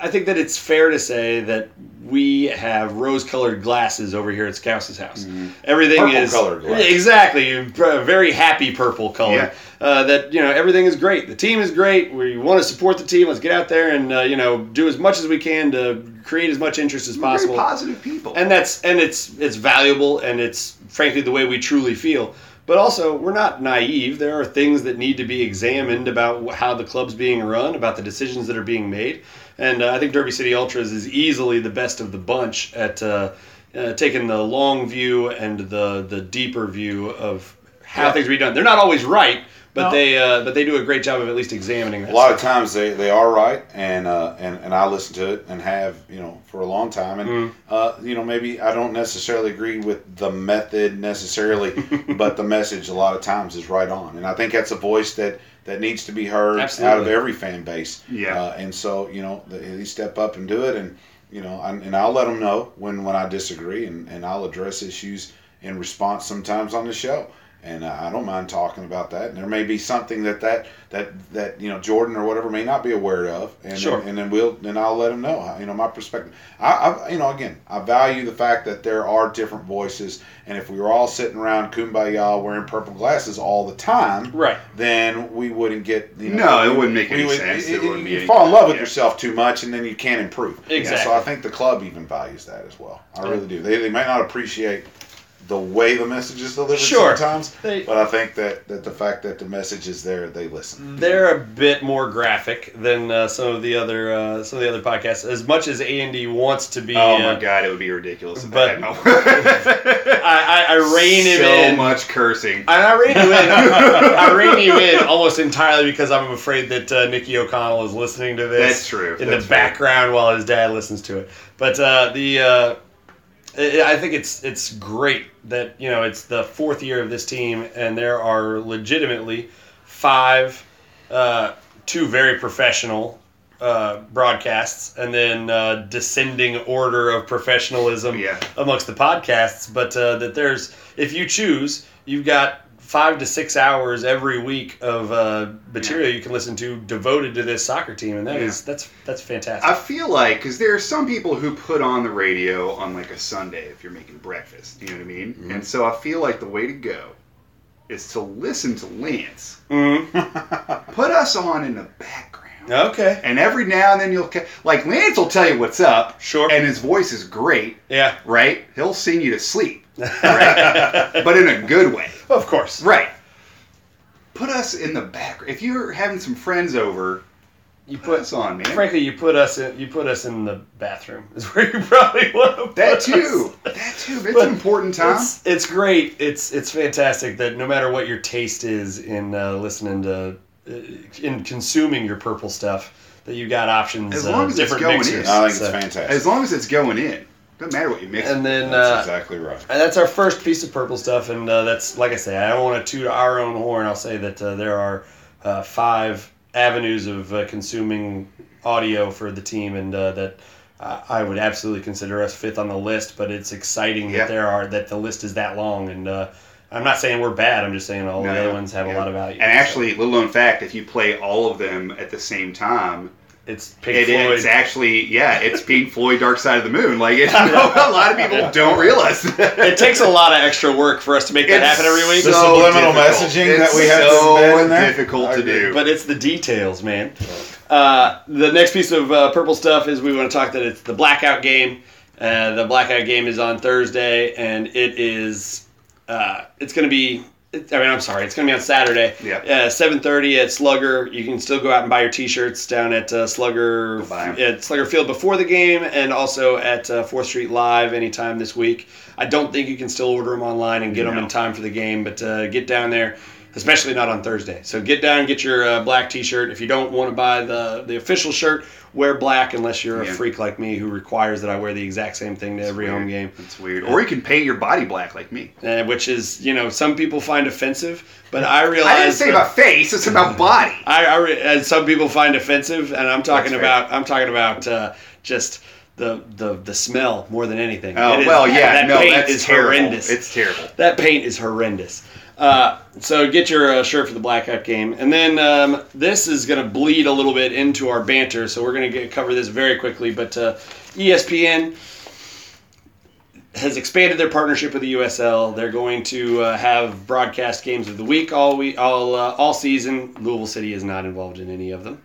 I think that it's fair to say that we have rose-colored glasses over here at Scouse's house. Everything is Purple-colored glasses. Exactly. A very happy purple color. Yeah. Uh, that you know everything is great. The team is great. We want to support the team. Let's get out there and uh, you know do as much as we can to create as much interest as We're possible positive people. and that's and it's it's valuable and it's frankly the way we truly feel but also we're not naive. There are things that need to be examined about how the club's being run about the decisions that are being made. And uh, i think derby city ultras is easily the best of the bunch at uh, uh, taking the long view and the the deeper view of how Yeah. things are done. They're not always right but No. they uh, but they do a great job of at least examining that a lot of times they, they are right and, uh, and and I listen to it and have you know for a long time and Mm. uh, you know maybe I don't necessarily agree with the method necessarily but the message a lot of times is right on and I think that's a voice that that needs to be heard out of every fan base Yeah. uh, and so you know they, they step up and do it and you know I, and I'll let them know when when I disagree and, and I'll address issues in response sometimes on the show and uh, I don't mind talking about that. And there may be something that that that that you know Jordan or whatever may not be aware of, and Sure. then, and then we'll then I'll let him know. You know my perspective. I, I you know again I value the fact that there are different voices, and if we were all sitting around kumbaya wearing purple glasses all the time, right then we wouldn't get. You know, No, it wouldn't make any would- sense. it- There wouldn't you fall in love with yeah. yourself too much, and then you can't improve. Exactly. So I think the club even values that as well. I really do. They, they may not appreciate the way the message is delivered Sure. sometimes. They- but I think that, that the fact that the message is there, they listen. They're a bit more graphic than uh, some of the other uh, some of the other podcasts. As much as A and D wants to be, Oh uh, my god, it would be ridiculous. But- I. I, I, I rein him so in. much cursing. And I rein you in. I rein you in almost entirely because I'm afraid that uh, Nicky O'Connell is listening to this. That's true. In That's the fair. background while his dad listens to it. But uh, the uh, I I think it's it's great that you know it's the fourth year of this team and there are legitimately five, uh, two very professional. Uh, broadcasts and then uh, descending order of professionalism Yeah. amongst the podcasts, but uh, that there's if you choose, you've got five to six hours every week of uh, material you can listen to devoted to this soccer team, and that is Yeah. that's that's fantastic. I feel like because there are some people who put on the radio on like a Sunday if you're making breakfast. You know what I mean? Mm-hmm. And so I feel like the way to go is to listen to Lance. Mhm. Put us on in the background. Okay, And every now and then you'll like Lance will tell you what's up, Sure. and his voice is great, yeah, right? He'll sing you to sleep, right? but in a good way, of course. right? Put us in the back. If you're having some friends over, You put put us on, man. frankly, you put us in you put us in the bathroom is where you probably want to put that us. too. That too. It's But important time. It's, it's great. It's it's fantastic that no matter what your taste is in uh, listening to, in consuming your purple stuff, that you got options. As uh, long as it's going mixers. in. I think it's fantastic. As long as it's going in, doesn't matter what you mix. And then That's uh, exactly right. and that's our first piece of purple stuff, and uh, that's like I say, I don't want to toot our own horn. I'll say that uh, there are uh, five avenues of uh, consuming audio for the team, and uh, that uh, I would absolutely consider us fifth on the list. But it's exciting Yeah. that there are that the list is that long, and uh, I'm not saying we're bad. I'm just saying all No, the other ones have yeah. a lot of value. And So actually, little known fact: if you play all of them at the same time, it's Pink it, Floyd. it's actually yeah, it's Pink Floyd, Dark Side of the Moon. Like it, a lot of people don't realize. That. it takes a lot of extra work for us to make that It's happen every week. The subliminal difficult. messaging that we have to so embed in there? difficult to do. but it's the details, man. Uh, the next piece of uh, purple stuff is we want to talk that it's the blackout game. Uh, the blackout game is on Thursday, and it is uh, it's going to be. I mean, I'm sorry, it's going to be on Saturday. Yeah. Uh, 7:30 at Slugger. You can still go out and buy your T-shirts down at uh, Slugger at Slugger Field before the game, and also at uh, Fourth Street Live anytime this week. I don't think you can still order them online and get them in time for the game, but uh, get down there especially not on Thursday. So get down, get your uh, black T-shirt. If you don't want to buy the the official shirt, wear black unless you're Yeah. a freak like me who requires that I wear the exact same thing to every home game. It's weird. Or you can paint your body black like me. Uh, which is, you know, some people find offensive, but I realize I didn't say about face. It's about body. I, I re- and some people find offensive, and I'm talking That's fair. about I'm talking about uh, just the, the the smell more than anything. Oh is- well, yeah. that no, paint that's is terrible. horrendous. It's terrible. That paint is horrendous. Uh, so get your uh, shirt for the blackout game, and then um, this is going to bleed a little bit into our banter. So we're going to cover this very quickly. But uh, ESPN has expanded their partnership with the USL. They're going to uh, have broadcast games of the week all week, all uh, all season. Louisville City is not involved in any of them.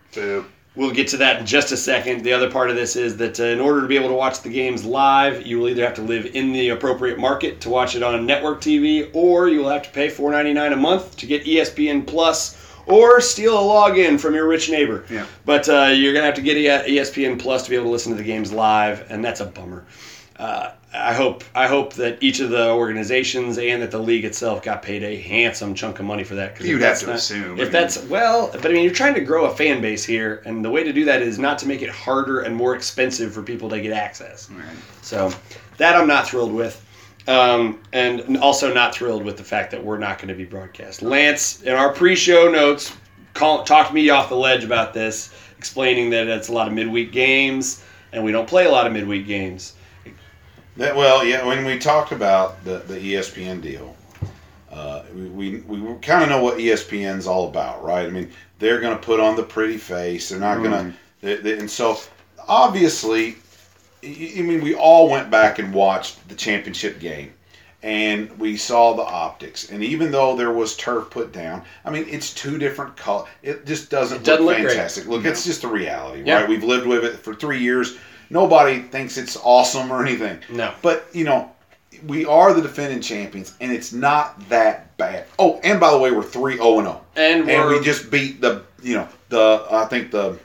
We'll get to that in just a second. The other part of this is that uh, in order to be able to watch the games live, you will either have to live in the appropriate market to watch it on network TV, or you will have to pay $4.99 a month to get ESPN Plus, or steal a login from your rich neighbor. Yeah. But uh, you're gonna have to get ESPN Plus to be able to listen to the games live, and that's a bummer. Uh, I hope I hope that each of the organizations and that the league itself got paid a handsome chunk of money for that. You'd have that's to not- assume. If I that's well, but I mean, you're trying to grow a fan base here, and the way to do that is not to make it harder and more expensive for people to get access. Right. So that I'm not thrilled with. Um, and also not thrilled with the fact that we're not going to be broadcast. Lance, in our pre-show notes, call, talked me off the ledge about this, explaining that it's a lot of midweek games, and we don't play a lot of midweek games. That, well, yeah, when we talked about the, the ESPN deal, uh, we, we, we kind of know what ESPN's all about, right? I mean, they're going to put on the pretty face. They're not going to, and so obviously, I mean, we all went back and watched the championship game, and we saw the optics. And even though there was turf put down, I mean, it's two different colors. It just doesn't, It doesn't look, look great. fantastic. Look, it's just the reality, Yeah. right? We've lived with it for three years. Nobody thinks it's awesome or anything. No. But you know, we are the defending champions, and it's not that bad. Oh, and by the way, we're three zero and zero, And and we're just beat the you know the I think the.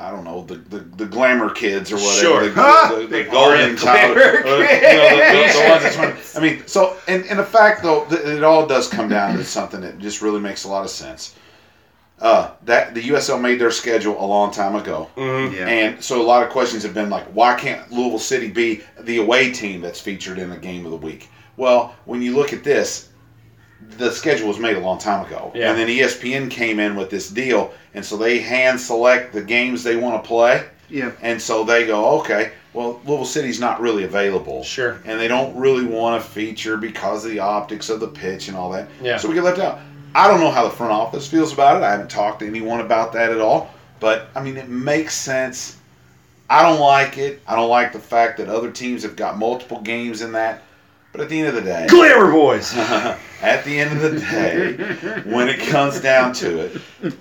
I don't know the, the, the glamour kids or whatever. Sure. The, the, the, the golden child. uh, you know, the, the, the ones that's I mean, so and, and the fact though, that it all does come down to something that just really makes a lot of sense. Uh, that the USL made their schedule a long time ago, Mhm. Yeah. and so a lot of questions have been like, why can't Louisville City be the away team that's featured in the game of the week? Well, when you look at this, the schedule was made a long time ago, Yeah. and then ESPN came in with this deal, and so they hand select the games they want to play, Yeah. and so they go, okay, well, Louisville City's not really available, Sure. and they don't really want to feature because of the optics of the pitch and all that, Yeah. so we get left out. I don't know how the front office feels about it. I haven't talked to anyone about that at all. But I mean, it makes sense. I don't like it. I don't like the fact that other teams have got multiple games in that. But at the end of the day, Glamour boys. at the end of the day, when it comes down to it,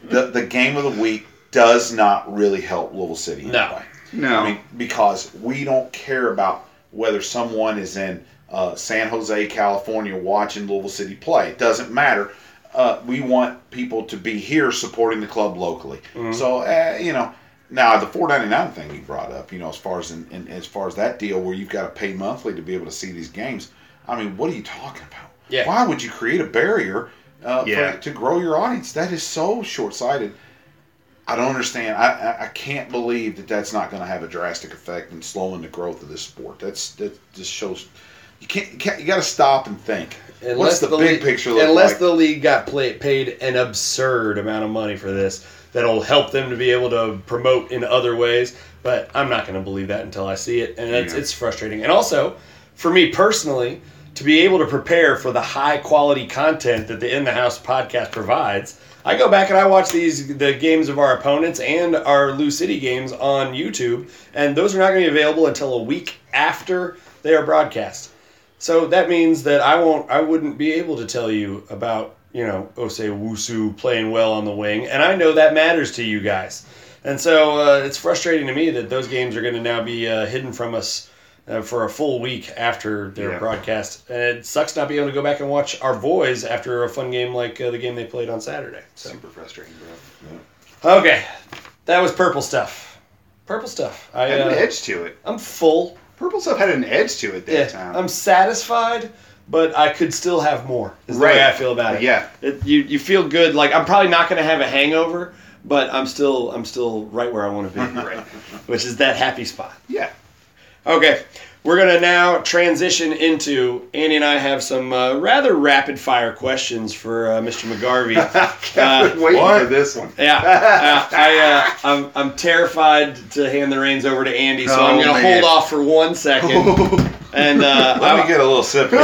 the, the game of the week does not really help Louisville City. No. anyway. No. I mean, because we don't care about whether someone is in uh, San Jose, California, watching Louisville City play. It doesn't matter. Uh, we want people to be here supporting the club locally. So, uh, you know, now the four ninety nine thing you brought up, you know, as far as in, in, as far as that deal where you've got to pay monthly to be able to see these games. I mean, what are you talking about? Yeah. Why would you create a barrier uh, Yeah. for, to grow your audience? That is so short sighted. I don't understand. I, I, I can't believe that that's not going to have a drastic effect in slowing the growth of this sport. That's that just shows you can't you, can't, you got to stop and think. What's the, big league- picture look Unless like? the league got play, paid an absurd amount of money for this, that'll help them to be able to promote in other ways. But I'm not going to believe that until I see it, and it's, Yeah. it's frustrating. And also, for me personally, to be able to prepare for the high quality content that the In the House podcast provides, I go back and I watch these the games of our opponents and our Lou City games on YouTube, and those are not going to be available until a week after they are broadcast. So that means that I won't, I wouldn't be able to tell you about, you know, Ose Wusu playing well on the wing, and I know that matters to you guys. And so uh, it's frustrating to me that those games are going to now be uh, hidden from us uh, for a full week after their Yeah. broadcast. And it sucks not being able to go back and watch our boys after a fun game like uh, the game they played on Saturday. So Super frustrating, bro. okay, that was purple stuff. Purple stuff. I, Had an uh, edge to it. I'm full. Purple stuff had an edge to it that Yeah, time. I'm satisfied, but I could still have more. Is the way Right. I feel about it. Yeah. It, you you feel good. Like I'm probably not going to have a hangover, but I'm still I'm still right where I want to be. Right. Which is that happy spot. Yeah. Okay, we're gonna now transition into Andy and I have some uh, rather rapid fire questions for uh, Mr. McGarvey. Waiting what? for this one. Yeah, uh, I uh, I'm I'm terrified to hand the reins over to Andy, so I'm Oh, gonna hold off for one second. And uh, Let I, me get a little sip. Here. I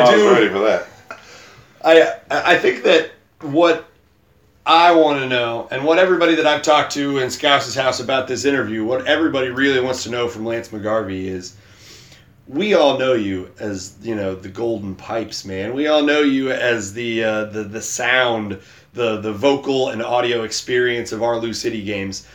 was do. ready for that. I I think that what I want to know, and what everybody that I've talked to in Scouse's house about this interview, what everybody really wants to know from Lance McGarvey is, we all know you as you know the Golden Pipes, man. We all know you as the uh, the the sound, the the vocal and audio experience of our Lou City games.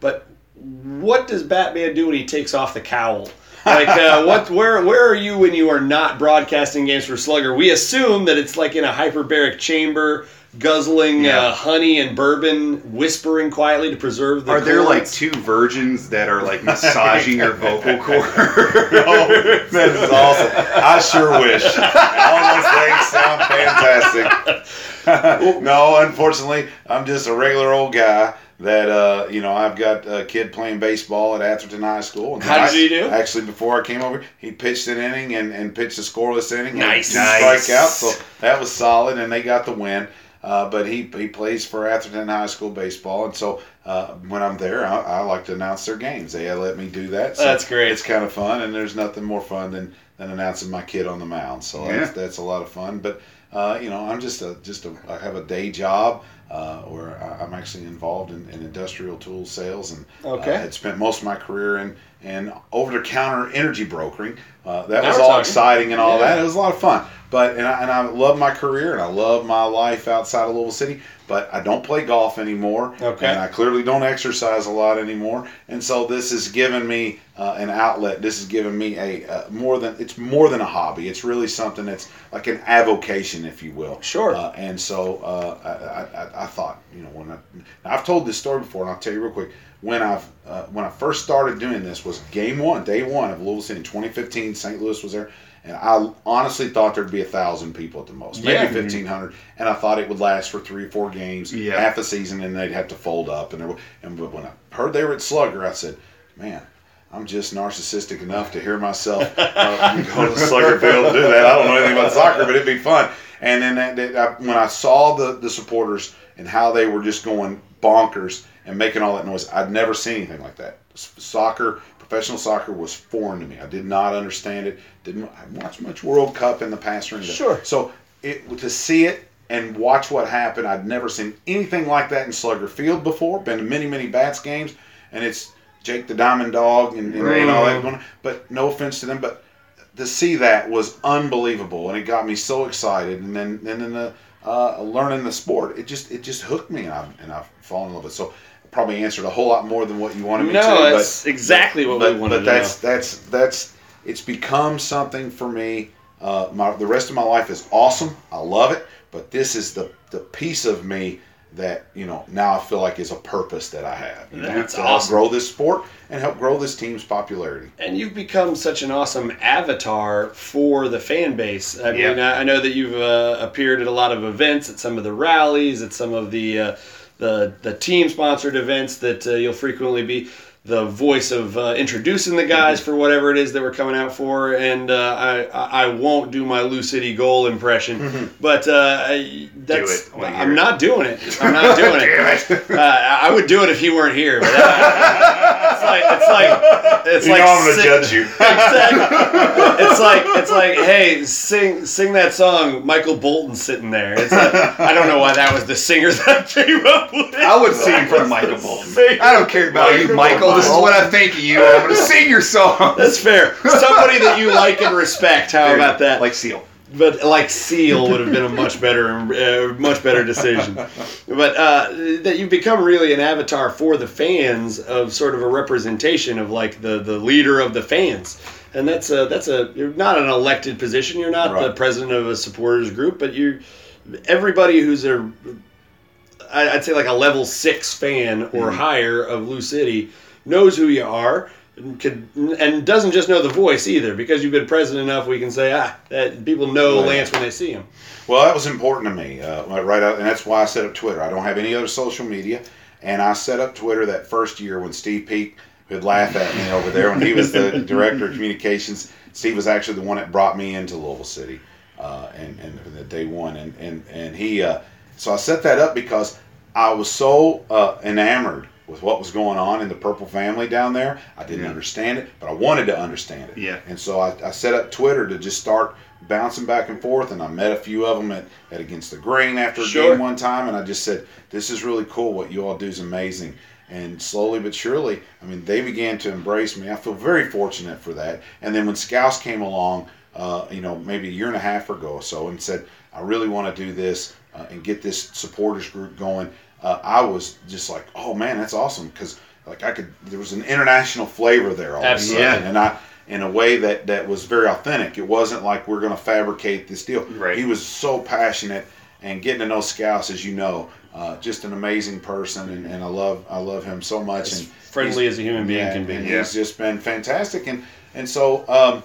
But what does Batman do when he takes off the cowl? Like uh, what? Where where are you when you are not broadcasting games for Slugger? We assume that it's like in a hyperbaric chamber, guzzling Yeah. uh, honey and bourbon, whispering quietly to preserve the. Are there like two virgins that are like massaging your vocal cord? Oh, that is awesome. I sure wish. All those things sound fantastic. no, unfortunately, I'm just a regular old guy that uh, you know. I've got a kid playing baseball at Atherton High School. And How did you do? Actually, before I came over, he pitched an inning and, and pitched a scoreless inning. Nice. and Nice. strikeouts. So that was solid, and they got the win. Uh, but he, he plays for Atherton High School baseball, and so uh, when I'm there, I, I like to announce their games. They let me do that. So That's great. It's kind of fun, and there's nothing more fun than, than announcing my kid on the mound. So that's, that's a lot of fun. But uh, you know, I'm just a just a I have a day job uh, where I- I'm actually involved in, in industrial tool sales, and Okay. uh, had spent most of my career in in over the counter energy brokering. Uh, that Now was all talking. exciting and all Yeah. that. It was a lot of fun. But and I, and I love my career and I love my life outside of Louisville City. But I don't play golf anymore. Okay. And I clearly don't exercise a lot anymore. And so this has given me uh, an outlet. This has given me a uh, more than it's more than a hobby. It's really something that's like an avocation, if you will. Sure. Uh, and so uh, I, I, I thought, you know, when I, I've told this story before, and I'll tell you real quick. When I uh, when I first started doing this was game one, day one of Louisville City in 2015. St. Louis was there, and I honestly thought there'd be a thousand people at the most, maybe Yeah. 1500, and I thought it would last for three or four games, Yeah. half a season, and they'd have to fold up. And there, and but when I heard they were at Slugger, I said, man. I'm just narcissistic enough to hear myself uh, go to Slugger field and do that. I don't know anything about soccer, but it'd be fun. And then that, that, I, when I saw the, the supporters and how they were just going bonkers and making all that noise, I'd never seen anything like that. S- Soccer, professional soccer, was foreign to me. I did not understand it. Didn't I watched much World Cup in the past or anything. Sure. So it to see it and watch what happened, I'd never seen anything like that in Slugger Field before. Been to many many bats games, and it's Jake the Diamond Dog and, and, and all that going. But no offense to them, but to see that was unbelievable, and it got me so excited. And then and then the uh, learning the sport, it just it just hooked me, and I've and I've fallen in love with it. So I probably answered a whole lot more than what you wanted me to. No, but- that's exactly what but, we wanted but to that's that's that's it's become something for me. Uh, my the rest of my life is awesome. I love it, but this is the the piece of me that you know now I feel like is a purpose that I have. You know, That's to help awesome. grow this sport and help grow this team's popularity. And you've become such an awesome avatar for the fan base. I Yeah. mean, I, I know that you've uh, appeared at a lot of events, at some of the rallies, at some of the uh, the the team sponsored events that uh, you'll frequently be the voice of uh, introducing the guys Mm-hmm. for whatever it is that we're coming out for. And uh, I I I won't do my Lou City goal impression, but uh, I, that's Mm-hmm. it. I wanna hear I'm not doing it. I'm not doing it. It. Uh, I I would do it if he weren't here. But uh, it's like it's like it's You like know I'm going to si- judge you. Exactly. It's like it's like, hey, sing sing that song. Michael Bolton sitting there. It's like, I don't know why that was the singer that I came up with. I would sing for Michael Bolton. Sing. I don't care about you, Michael. This is what I think of you. I'm going to sing your song. That's fair. Somebody that you like and respect. How about that? Like Seal. but like Seal would have been a much better, uh, much better decision. But uh, that you've become really an avatar for the fans of sort of a representation of like the the leader of the fans, and that's a that's a you're not an elected position. You're not the president of a supporters group, but you everybody who's a I'd say like a level six fan or higher of Lou City knows who you are and could and doesn't just know the voice either because you've been present enough we can say ah that people know Right. Lance when they see him. Well, that was important to me, uh, right out, and that's why I set up Twitter. I don't have any other social media, and I set up Twitter that first year when Steve Peak would laugh at me over there when he was the director of communications. Steve was actually the one that brought me into Louisville City, uh, and and the day one, and and and he. Uh, so I set that up because I was so uh, enamored with what was going on in the Purple family down there. I didn't Yeah. understand it, but I wanted to understand it. Yeah. And so I, I set up Twitter to just start bouncing back and forth, and I met a few of them at, at Against the Grain after a Sure. game one time, and I just said, "This is really cool. What you all do is amazing." And slowly but surely, I mean, they began to embrace me. I feel very fortunate for that. And then when Scouse came along, uh, you know, maybe a year and a half ago or so, and said, "I really want to do this uh, and get this supporters group going," uh, I was just like, "Oh man, that's awesome!" Because like I could, there was an international flavor there all Absolutely. of a sudden, and I in a way that that was very authentic. It wasn't like we're going to fabricate this deal. Right. He was so passionate, and getting to know Scouse, as you know, uh, just an amazing person, and, and I love I love him so much. As and friendly as a human being yeah, can be. Yeah. he's just been fantastic, and and so. Um,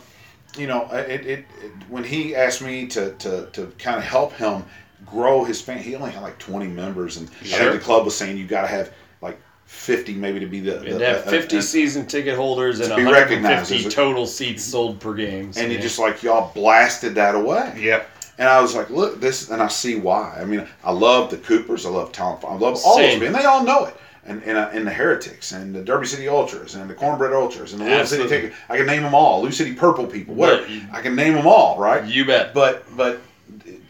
you know, it, it, it when he asked me to, to, to kind of help him grow his fan, he only had like 20 members, and I think the club was saying you got to have like 50 maybe to be the, the And have uh, 50 uh, season ticket holders and to be recognized 150 as total seats sold per game. So, and you yeah. just like y'all blasted that away. Yep. And I was like, look, this, and I see why. I mean, I love the Coopers, I love Talent Farm, I love all Same. them, and they all know it. And, and, uh, and the Heretics, and the Derby City Ultras, and the Cornbread Ultras, and the Little City Ticket. I can name them all. Lou City Purple people, whatever. You- I can name them all, right? you bet. But but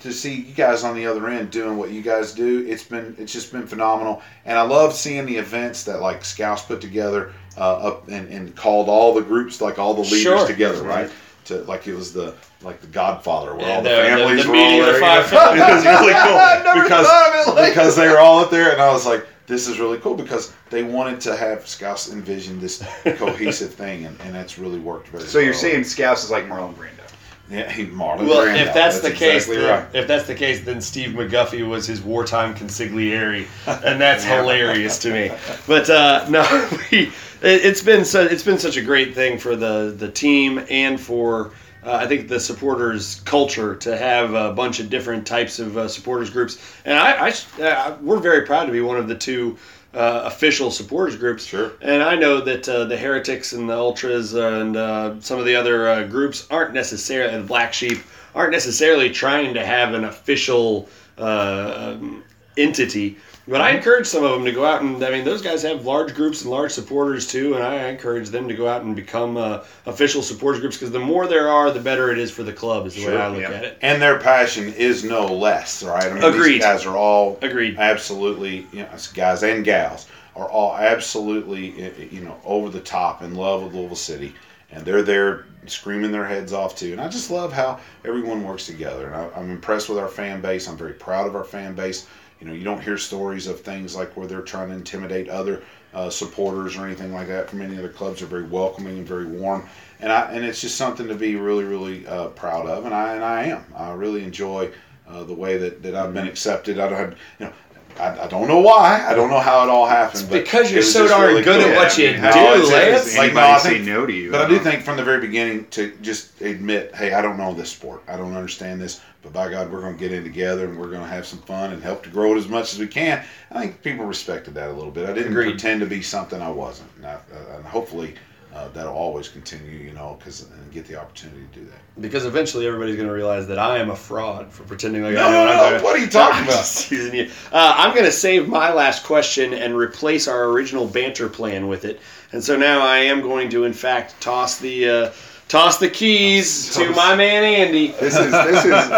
to see you guys on the other end doing what you guys do, it's been it's just been phenomenal. And I love seeing the events that like Scouse put together uh, up and, and called all the groups, like all the leaders Sure. together, right? to like it was the like the Godfather where Yeah, all the, the- the- families the were all there. the you know? five it was really cool because thought of it like because they were all up there, and I was like, this is really cool because they wanted to have Scouse envision this cohesive thing, and, and that's really worked very. So you're well. saying Scouse is like Marlon Brando? Yeah, he Marlon Well, Brando. if that's, the case, exactly then, right. if that's the case, then Steve McGuffey was his wartime consigliere, and that's hilarious to me. But uh, no, we, it, it's been so, it's been such a great thing for the the team and for. Uh, I think the supporters culture to have a bunch of different types of uh, supporters groups, and I, I uh, we're very proud to be one of the two uh, official supporters groups. Sure. And I know that uh, the Heretics and the Ultras and uh, some of the other uh, groups aren't necessarily, and Black Sheep aren't necessarily trying to have an official uh, um, entity. But I encourage some of them to go out and, I mean, those guys have large groups and large supporters too, and I encourage them to go out and become uh, official supporters groups because the more there are, the better it is for the club, is the way I look yeah. at it. and their passion is no less, right? I mean, Agreed. These guys are all Agreed. absolutely, you know, guys and gals are all absolutely, eh, eh, you know, over the top in love with Louisville City, and they're there screaming their heads off too. And I just love how everyone works together. And I, I'm impressed with our fan base. I'm very proud of our fan base. You know, you don't hear stories of things like where they're trying to intimidate other uh, supporters or anything like that from any other clubs. They're very welcoming and very warm, and I and it's just something to be really really uh, proud of. And I and I am. I really enjoy uh, the way that, that I've been accepted. I don't, you know. I, I don't know why. I don't know how it all happened. but because you're so darn really good at what you mean, do, Lance. Like, no, I say think- no to you? But I do think from the very beginning to just admit, hey, I don't know this sport. I don't understand this. But by God, we're going to get in together and we're going to have some fun and help to grow it as much as we can. I think people respected that a little bit. I didn't Agreed. pretend to be something I wasn't. And, I, uh, and hopefully uh, that'll always continue, you know, because and get the opportunity to do that. Because eventually everybody's going to realize that I am a fraud for pretending like No, I know what no, talking about. what are you talking about? Uh, I'm going to save my last question and replace our original banter plan with it. And so now I am going to, in fact, toss the uh, toss the keys to my man Andy. This is this is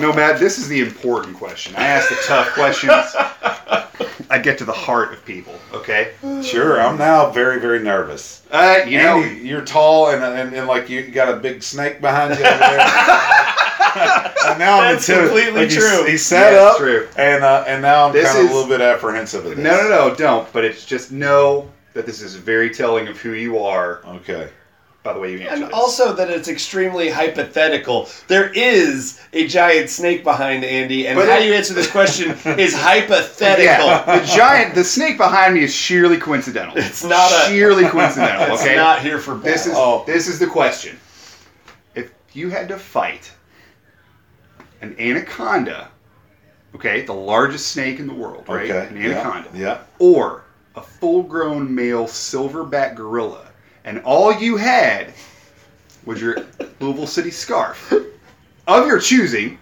no Matt. This is the important question. I ask the tough questions. I get to the heart of people. Okay. Sure, I'm now very, very nervous. Uh, you know, Andy, you're tall and, and, and like you got a big snake behind you over there. and now I'm That's completely like he's- true. He's, set Yeah, it's up, true. and uh, and now I'm kind of a little bit apprehensive of this. no, no, no, don't. But it's just know that this is very telling of who you are Okay. By the way you answer And this. also that it's extremely hypothetical. There is a giant snake behind Andy, and But how it- you answer this question is hypothetical. Yeah, the giant, the snake behind me is sheerly coincidental. It's not a- sheerly coincidental. It's Okay, not here for this is oh. this is the question. If you had to fight an anaconda, okay, the largest snake in the world, right? Okay. An yeah, anaconda, Yeah. or a full-grown male silverback gorilla, and all you had was your Louisville City scarf of your choosing.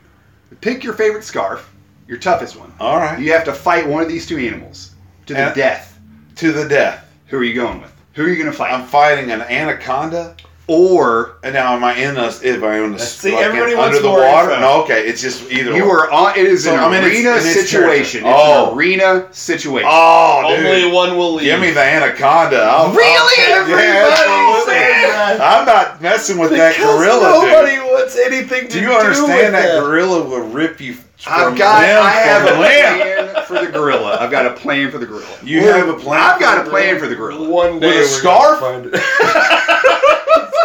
Pick your favorite scarf, your toughest one. All right. You have to fight one of these two animals to the death. To the death. Who are you going with? Who are you going to fight? I'm fighting an anaconda. Or And now am I in a? Am I in the? See, like in- everybody under the water? info. No. Okay. It's just either. you or. are on. It is So, an I mean, it's- arena and it's situation. It's Oh. an arena situation. Oh, Only one will leave. Give me the anaconda. I'll, Really? I'll, Everybody yeah, says that. I'm not messing with that gorilla, nobody dude. wants anything to Do with the. Do you with understand that that gorilla will rip you from I've got. limb I have a limb? plan for the gorilla. I've got a plan for the gorilla. You have a plan. I've got a plan for the gorilla. One day With a scarf? Gonna he's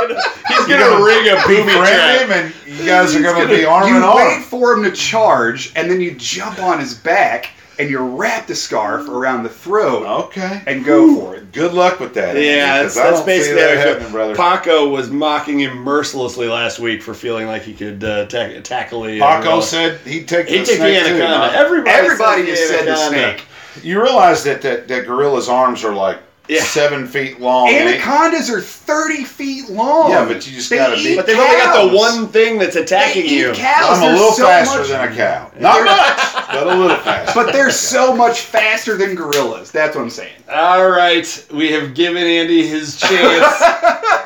gonna, he's gonna gonna ring a booby trap. him, and you guys are going to gonna- be arm you in wait for him to charge, and then you jump on his back, and you wrap the scarf around the throat, Okay. and go for it. Good luck with that. Yeah, that's, that's basically that happening, brother. Paco was mocking him mercilessly last week for feeling like he could uh, ta- tackle the. uh, Paco gorilla. said he'd take He the the snake too, anaconda. huh? Everybody, Everybody says just said the snake. You realize that, that that gorilla's arms are like Yeah. seven feet long. and they- Anacondas are 30 feet long. Yeah, but you just They gotta be- But they've only got the cows. one thing that's attacking They eat you. cows. I'm a They're little so faster much- than a cow. Not much, but a little faster. But they're so much faster than gorillas. That's what I'm saying. All right, we have given Andy his chance.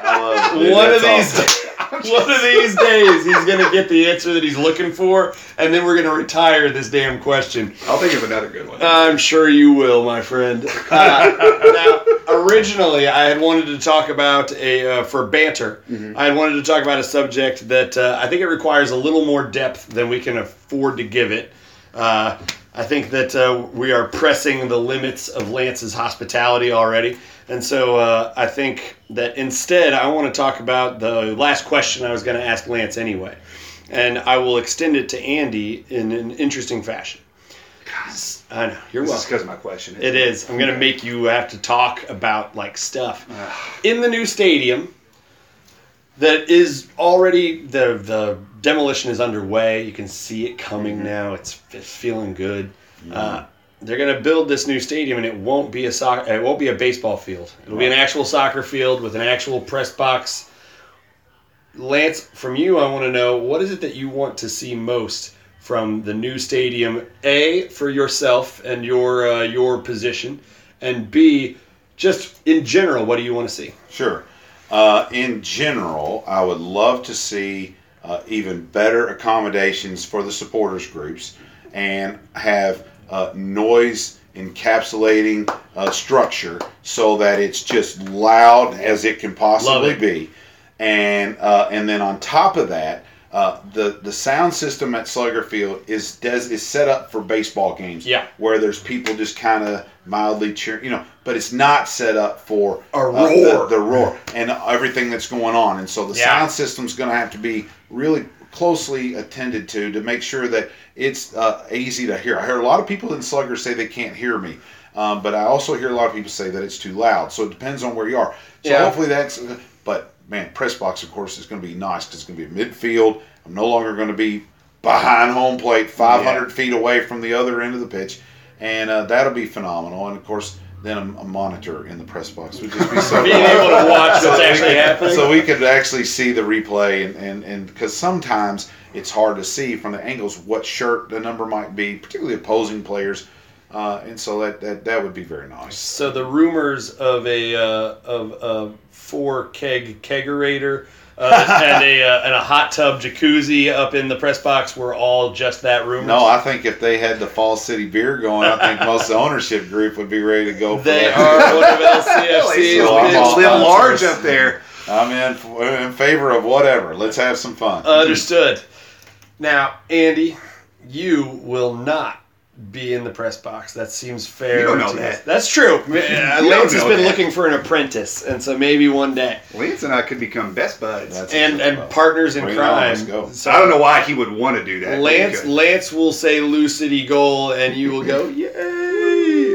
I love it, dude. one of That's these, awesome. one of these days, he's gonna get the answer that he's looking for, and then we're gonna retire this damn question. I'll think of another good one. I'm sure you will, my friend. Uh, now, originally I had wanted to talk about a uh, for banter. I had wanted to talk about a subject that uh, I think it requires a little more depth than we can afford to give it. Uh, I think that uh, we are pressing the limits of Lance's hospitality already, and so uh, I think that instead I want to talk about the last question I was going to ask Lance anyway, and I will extend it to Andy in an interesting fashion. I know you're This is welcome. because of my question. It is. I'm gonna make you have to talk about like stuff in the new stadium. That is already the the demolition is underway. You can see it coming now. It's, it's feeling good. Uh, they're gonna build this new stadium, and it won't be a soccer. It won't be a baseball field. It'll be an actual soccer field with an actual press box. Lance, from you, I want to know what is it that you want to see most from the new stadium? A for yourself and your uh, your position, and B, just in general, what do you want to see? Sure. Uh, in general, I would love to see uh, even better accommodations for the supporters groups and have uh, noise encapsulating uh, structure so that it's just loud as it can possibly be. And uh, and then on top of that, uh, the the sound system at Slugger Field is does is set up for baseball games. Yeah. where there's people just kind of mildly cheering, you know, but it's not set up for A uh, roar. the, the roar and everything that's going on. And so the Yeah. sound system's going to have to be really closely attended to to make sure that it's uh, easy to hear. I hear a lot of people in Slugger say they can't hear me. Um, but I also hear a lot of people say that it's too loud. So it depends on where you are. So Yeah. hopefully that's. But man, press box of course is going to be nice because it's going to be midfield. I'm no longer going to be behind home plate, 500 feet away from the other end of the pitch, and uh, that'll be phenomenal. And of course, then a, a monitor in the press box would just be so. Being able to watch what's actually happening. So we could actually see the replay, and and and because sometimes it's hard to see from the angles what shirt the number might be, particularly opposing players, uh, and so that, that that would be very nice. So the rumors of a uh, of a four keg kegerator uh, and a uh, and a hot tub jacuzzi up in the press box were all just that rumors. No, I think if they had the Falls City beer going, I think most of the ownership group would be ready to go. For they that. are one of LCFC's So I'm all- live large up there. I'm in in favor of whatever. Let's have some fun. Understood. Now, Andy, you will not be in the press box. That seems fair. You don't know to that. us. That's true. Don't Lance has been that. looking for an apprentice, and so maybe one day. Lance and I could become best buds. That's- And and partners in Bring it on, crime. go. So I don't know why he would want to do that. Lance. Lance will say Lou City goal, and you will go yay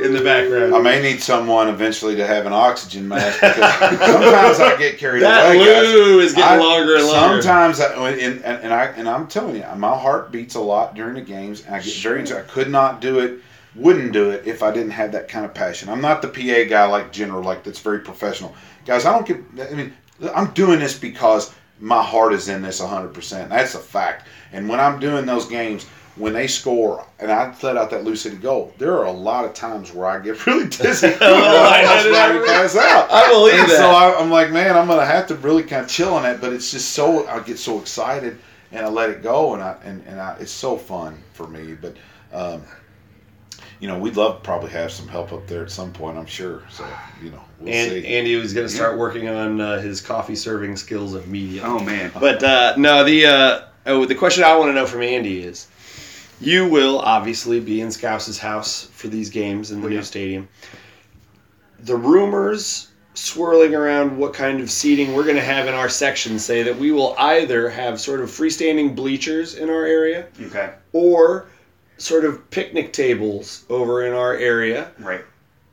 in the background. I may need someone eventually to have an oxygen mask because sometimes I get carried that away. guys. Lou is getting I- longer and longer. Sometimes, I, and, and, and I and I'm telling you, my heart beats a lot during the games, and I get very. I could not do it, wouldn't do it if I didn't have that kind of passion. I'm not the PA guy like General, like that's very professional. Guys, I don't get. I mean, I'm doing this because my heart is in this 100. percent That's a fact. And when I'm doing those games. When they score and I let out that Lou City goal, there are a lot of times where I get really dizzy. Oh, I almost know that. ready to pass out. I believe And that. so I, I'm like, man, I'm gonna have to really kind of chill on that. But it's just so I get so excited and I let it go, and I and, and I, it's so fun for me. But um, you know, we'd love to probably have some help up there at some point. I'm sure. So you know, we'll and see. Andy was going to start working on uh, his coffee serving skills immediately. Oh man. But uh, no, the uh, oh, the question I want to know from Andy is, you will obviously be in Scouse's house for these games in the Oh, new stadium. The rumors swirling around what kind of seating we're going to have in our section say that we will either have sort of freestanding bleachers in our area Okay. or sort of picnic tables over in our area Right.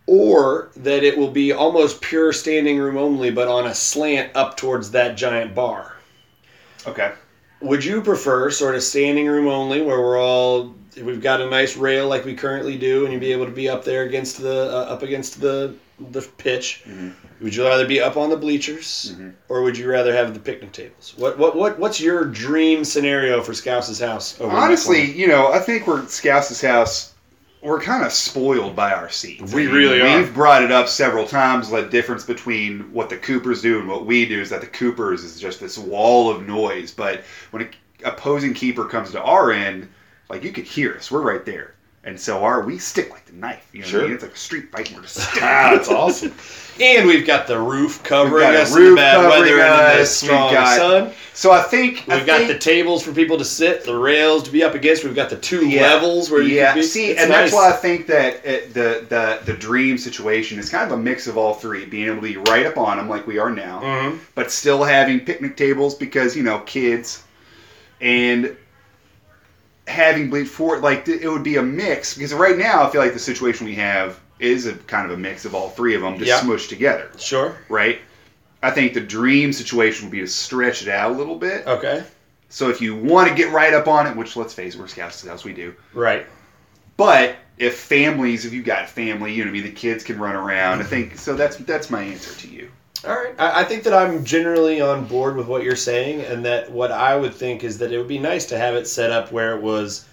or that it will be almost pure standing room only but on a slant up towards that giant bar. Okay. Would you prefer sort of standing room only, where we're all we've got a nice rail like we currently do, and you'd be able to be up there against the uh, up against the the pitch? Mhm. Would you rather be up on the bleachers, Mhm. or would you rather have the picnic tables? What what what what's your dream scenario for Scouse's house? Over Honestly, you know, I think we're Scouse's house. We're kind of spoiled by our seats. We I mean, really are. We've brought it up several times. The difference between what the Coopers do and what we do is that the Coopers is just this wall of noise. But when an opposing keeper comes to our end, like you could hear us, we're right there. And so are we stick like the knife. You know what I Sure. mean? It's like a street fight we're just sticking. Ah, that's awesome. And we've got the roof covering We've got a us in the bad covering weather and in the us. Strong got- sun. So I think We've got think, the tables for people to sit, the rails to be up against. We've got the two Yeah. levels where you yeah. can be. See, It's and nice. that's why I think that it, the the the dream situation is kind of a mix of all three, being able to be right up on them like we are now, Mhm. but still having picnic tables because you know kids, and having bleed forward like it would be a mix because right now I feel like the situation we have is a kind of a mix of all three of them just Yeah. smushed together, Sure. right? I think the dream situation would be to stretch it out a little bit. Okay. So if you want to get right up on it, which let's face it, we're scouts, scouts we do. Right. But if families, if you've got family, you know, I mean, the kids can run around. I think so. That's that's my answer to you. All right. I, I think that I'm generally on board with what you're saying, and that what I would think is that it would be nice to have it set up where it was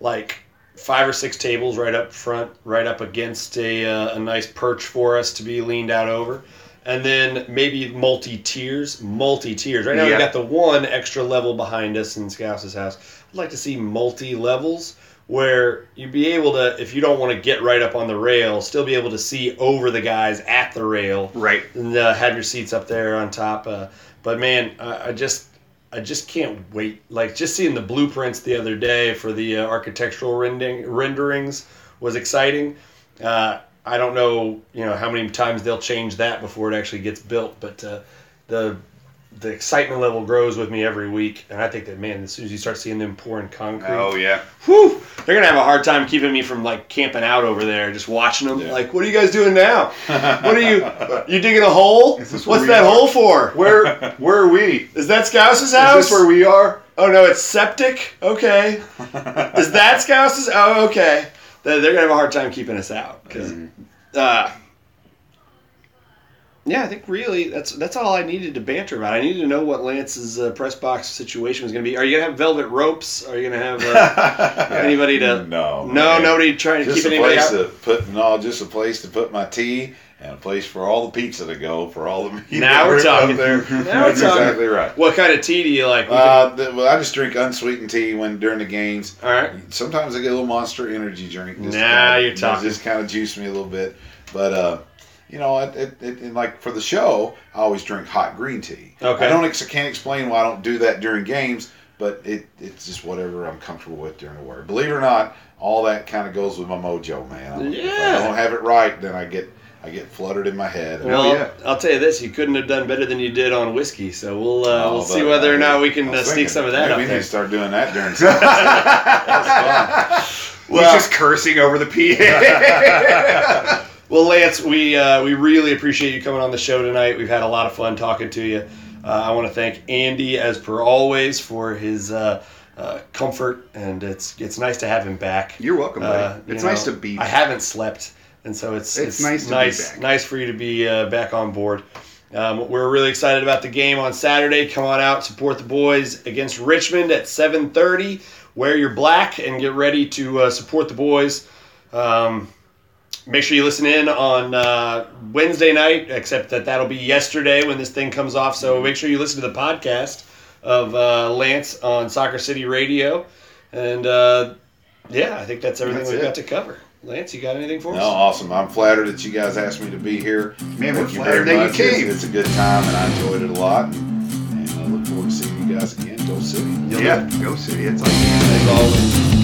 like five or six tables right up front, right up against a, uh, a nice perch for us to be leaned out over. And then maybe multi tiers, multi tiers. Right now Yeah. we've got the one extra level behind us in Scouse's house. I'd like to see multi levels where you'd be able to, if you don't want to get right up on the rail, still be able to see over the guys at the rail Right. and uh, have your seats up there on top. Uh, but man, I, I just I just can't wait. Like just seeing the blueprints the other day for the uh, architectural rendering, renderings was exciting. Uh, I don't know, you know, how many times they'll change that before it actually gets built, but uh, the the excitement level grows with me every week, and I think that man, as soon as you start seeing them pouring concrete, Oh yeah. whew, they're gonna have a hard time keeping me from like camping out over there, just watching them. Yeah. Like, what are you guys doing now? What are you? You digging a hole? Is What's that are? hole for? Where where are we? Is that Scouse's Is house? this where we are? oh no, it's septic. Okay. Is that Scouse's? Oh, okay. They're, gonna have a hard time keeping us out 'cause, uh, yeah, I think really that's that's all I needed to banter about. I needed to know what Lance's uh, press box situation was going to be. Are you going to have velvet ropes? Are you going to have uh, anybody to? No, no, man. nobody trying to Just keep a anybody place out. to put no, just a place to put my tea and a place for all the pizza to go for all the meat Now we're talking. there. Now we're talking. exactly right. What kind of tea do you like? Uh, the, well, I just drink unsweetened tea when during the games. all right. Sometimes I get a little Monster Energy drink. Just to Now kinda, you're talking. Just kind of juice me a little bit, but uh, you know, it, it, it, and like for the show, I always drink hot green tea. Okay. I don't ex- can't explain why I don't do that during games, but it it's just whatever I'm comfortable with during the work. Believe it or not, all that kind of goes with my mojo, man. If Yeah. I don't have it right, then I get I get fluttered in my head. Well, yeah. I'll tell you this: you couldn't have done better than you did on whiskey. So we'll uh, Oh, we'll but see whether or not we can uh, sneak thinking, some of that maybe up we need to start doing that during. That's fun. He's just cursing over the PA. Well, Lance, we uh, we really appreciate you coming on the show tonight. We've had a lot of fun talking to you. Uh, I want to thank Andy, as per always, for his uh, uh, comfort, and it's it's nice to have him back. You're welcome, buddy. Uh, you it's know, nice to be. Back. I haven't slept, and so it's It's it's, nice to be nice back. nice for you to be uh, back on board. Um, we're really excited about the game on Saturday. Come on out, support the boys against Richmond at 7:30. Wear your black and get ready to uh, support the boys. Um, make sure you listen in on uh, Wednesday night, except that that'll be yesterday when this thing comes off. So make sure you listen to the podcast of uh, Lance on Soccer City Radio. And uh, yeah, I think that's everything That's we've it. got to cover. Lance, you got anything for us? No, awesome. I'm flattered that you guys asked me to be here. Man, we're Thank you flattered very that you much. It's- came. It's, a good time, and I enjoyed it a lot. And I look forward to seeing you guys again. Go City. yeah, go city. It's like As always, go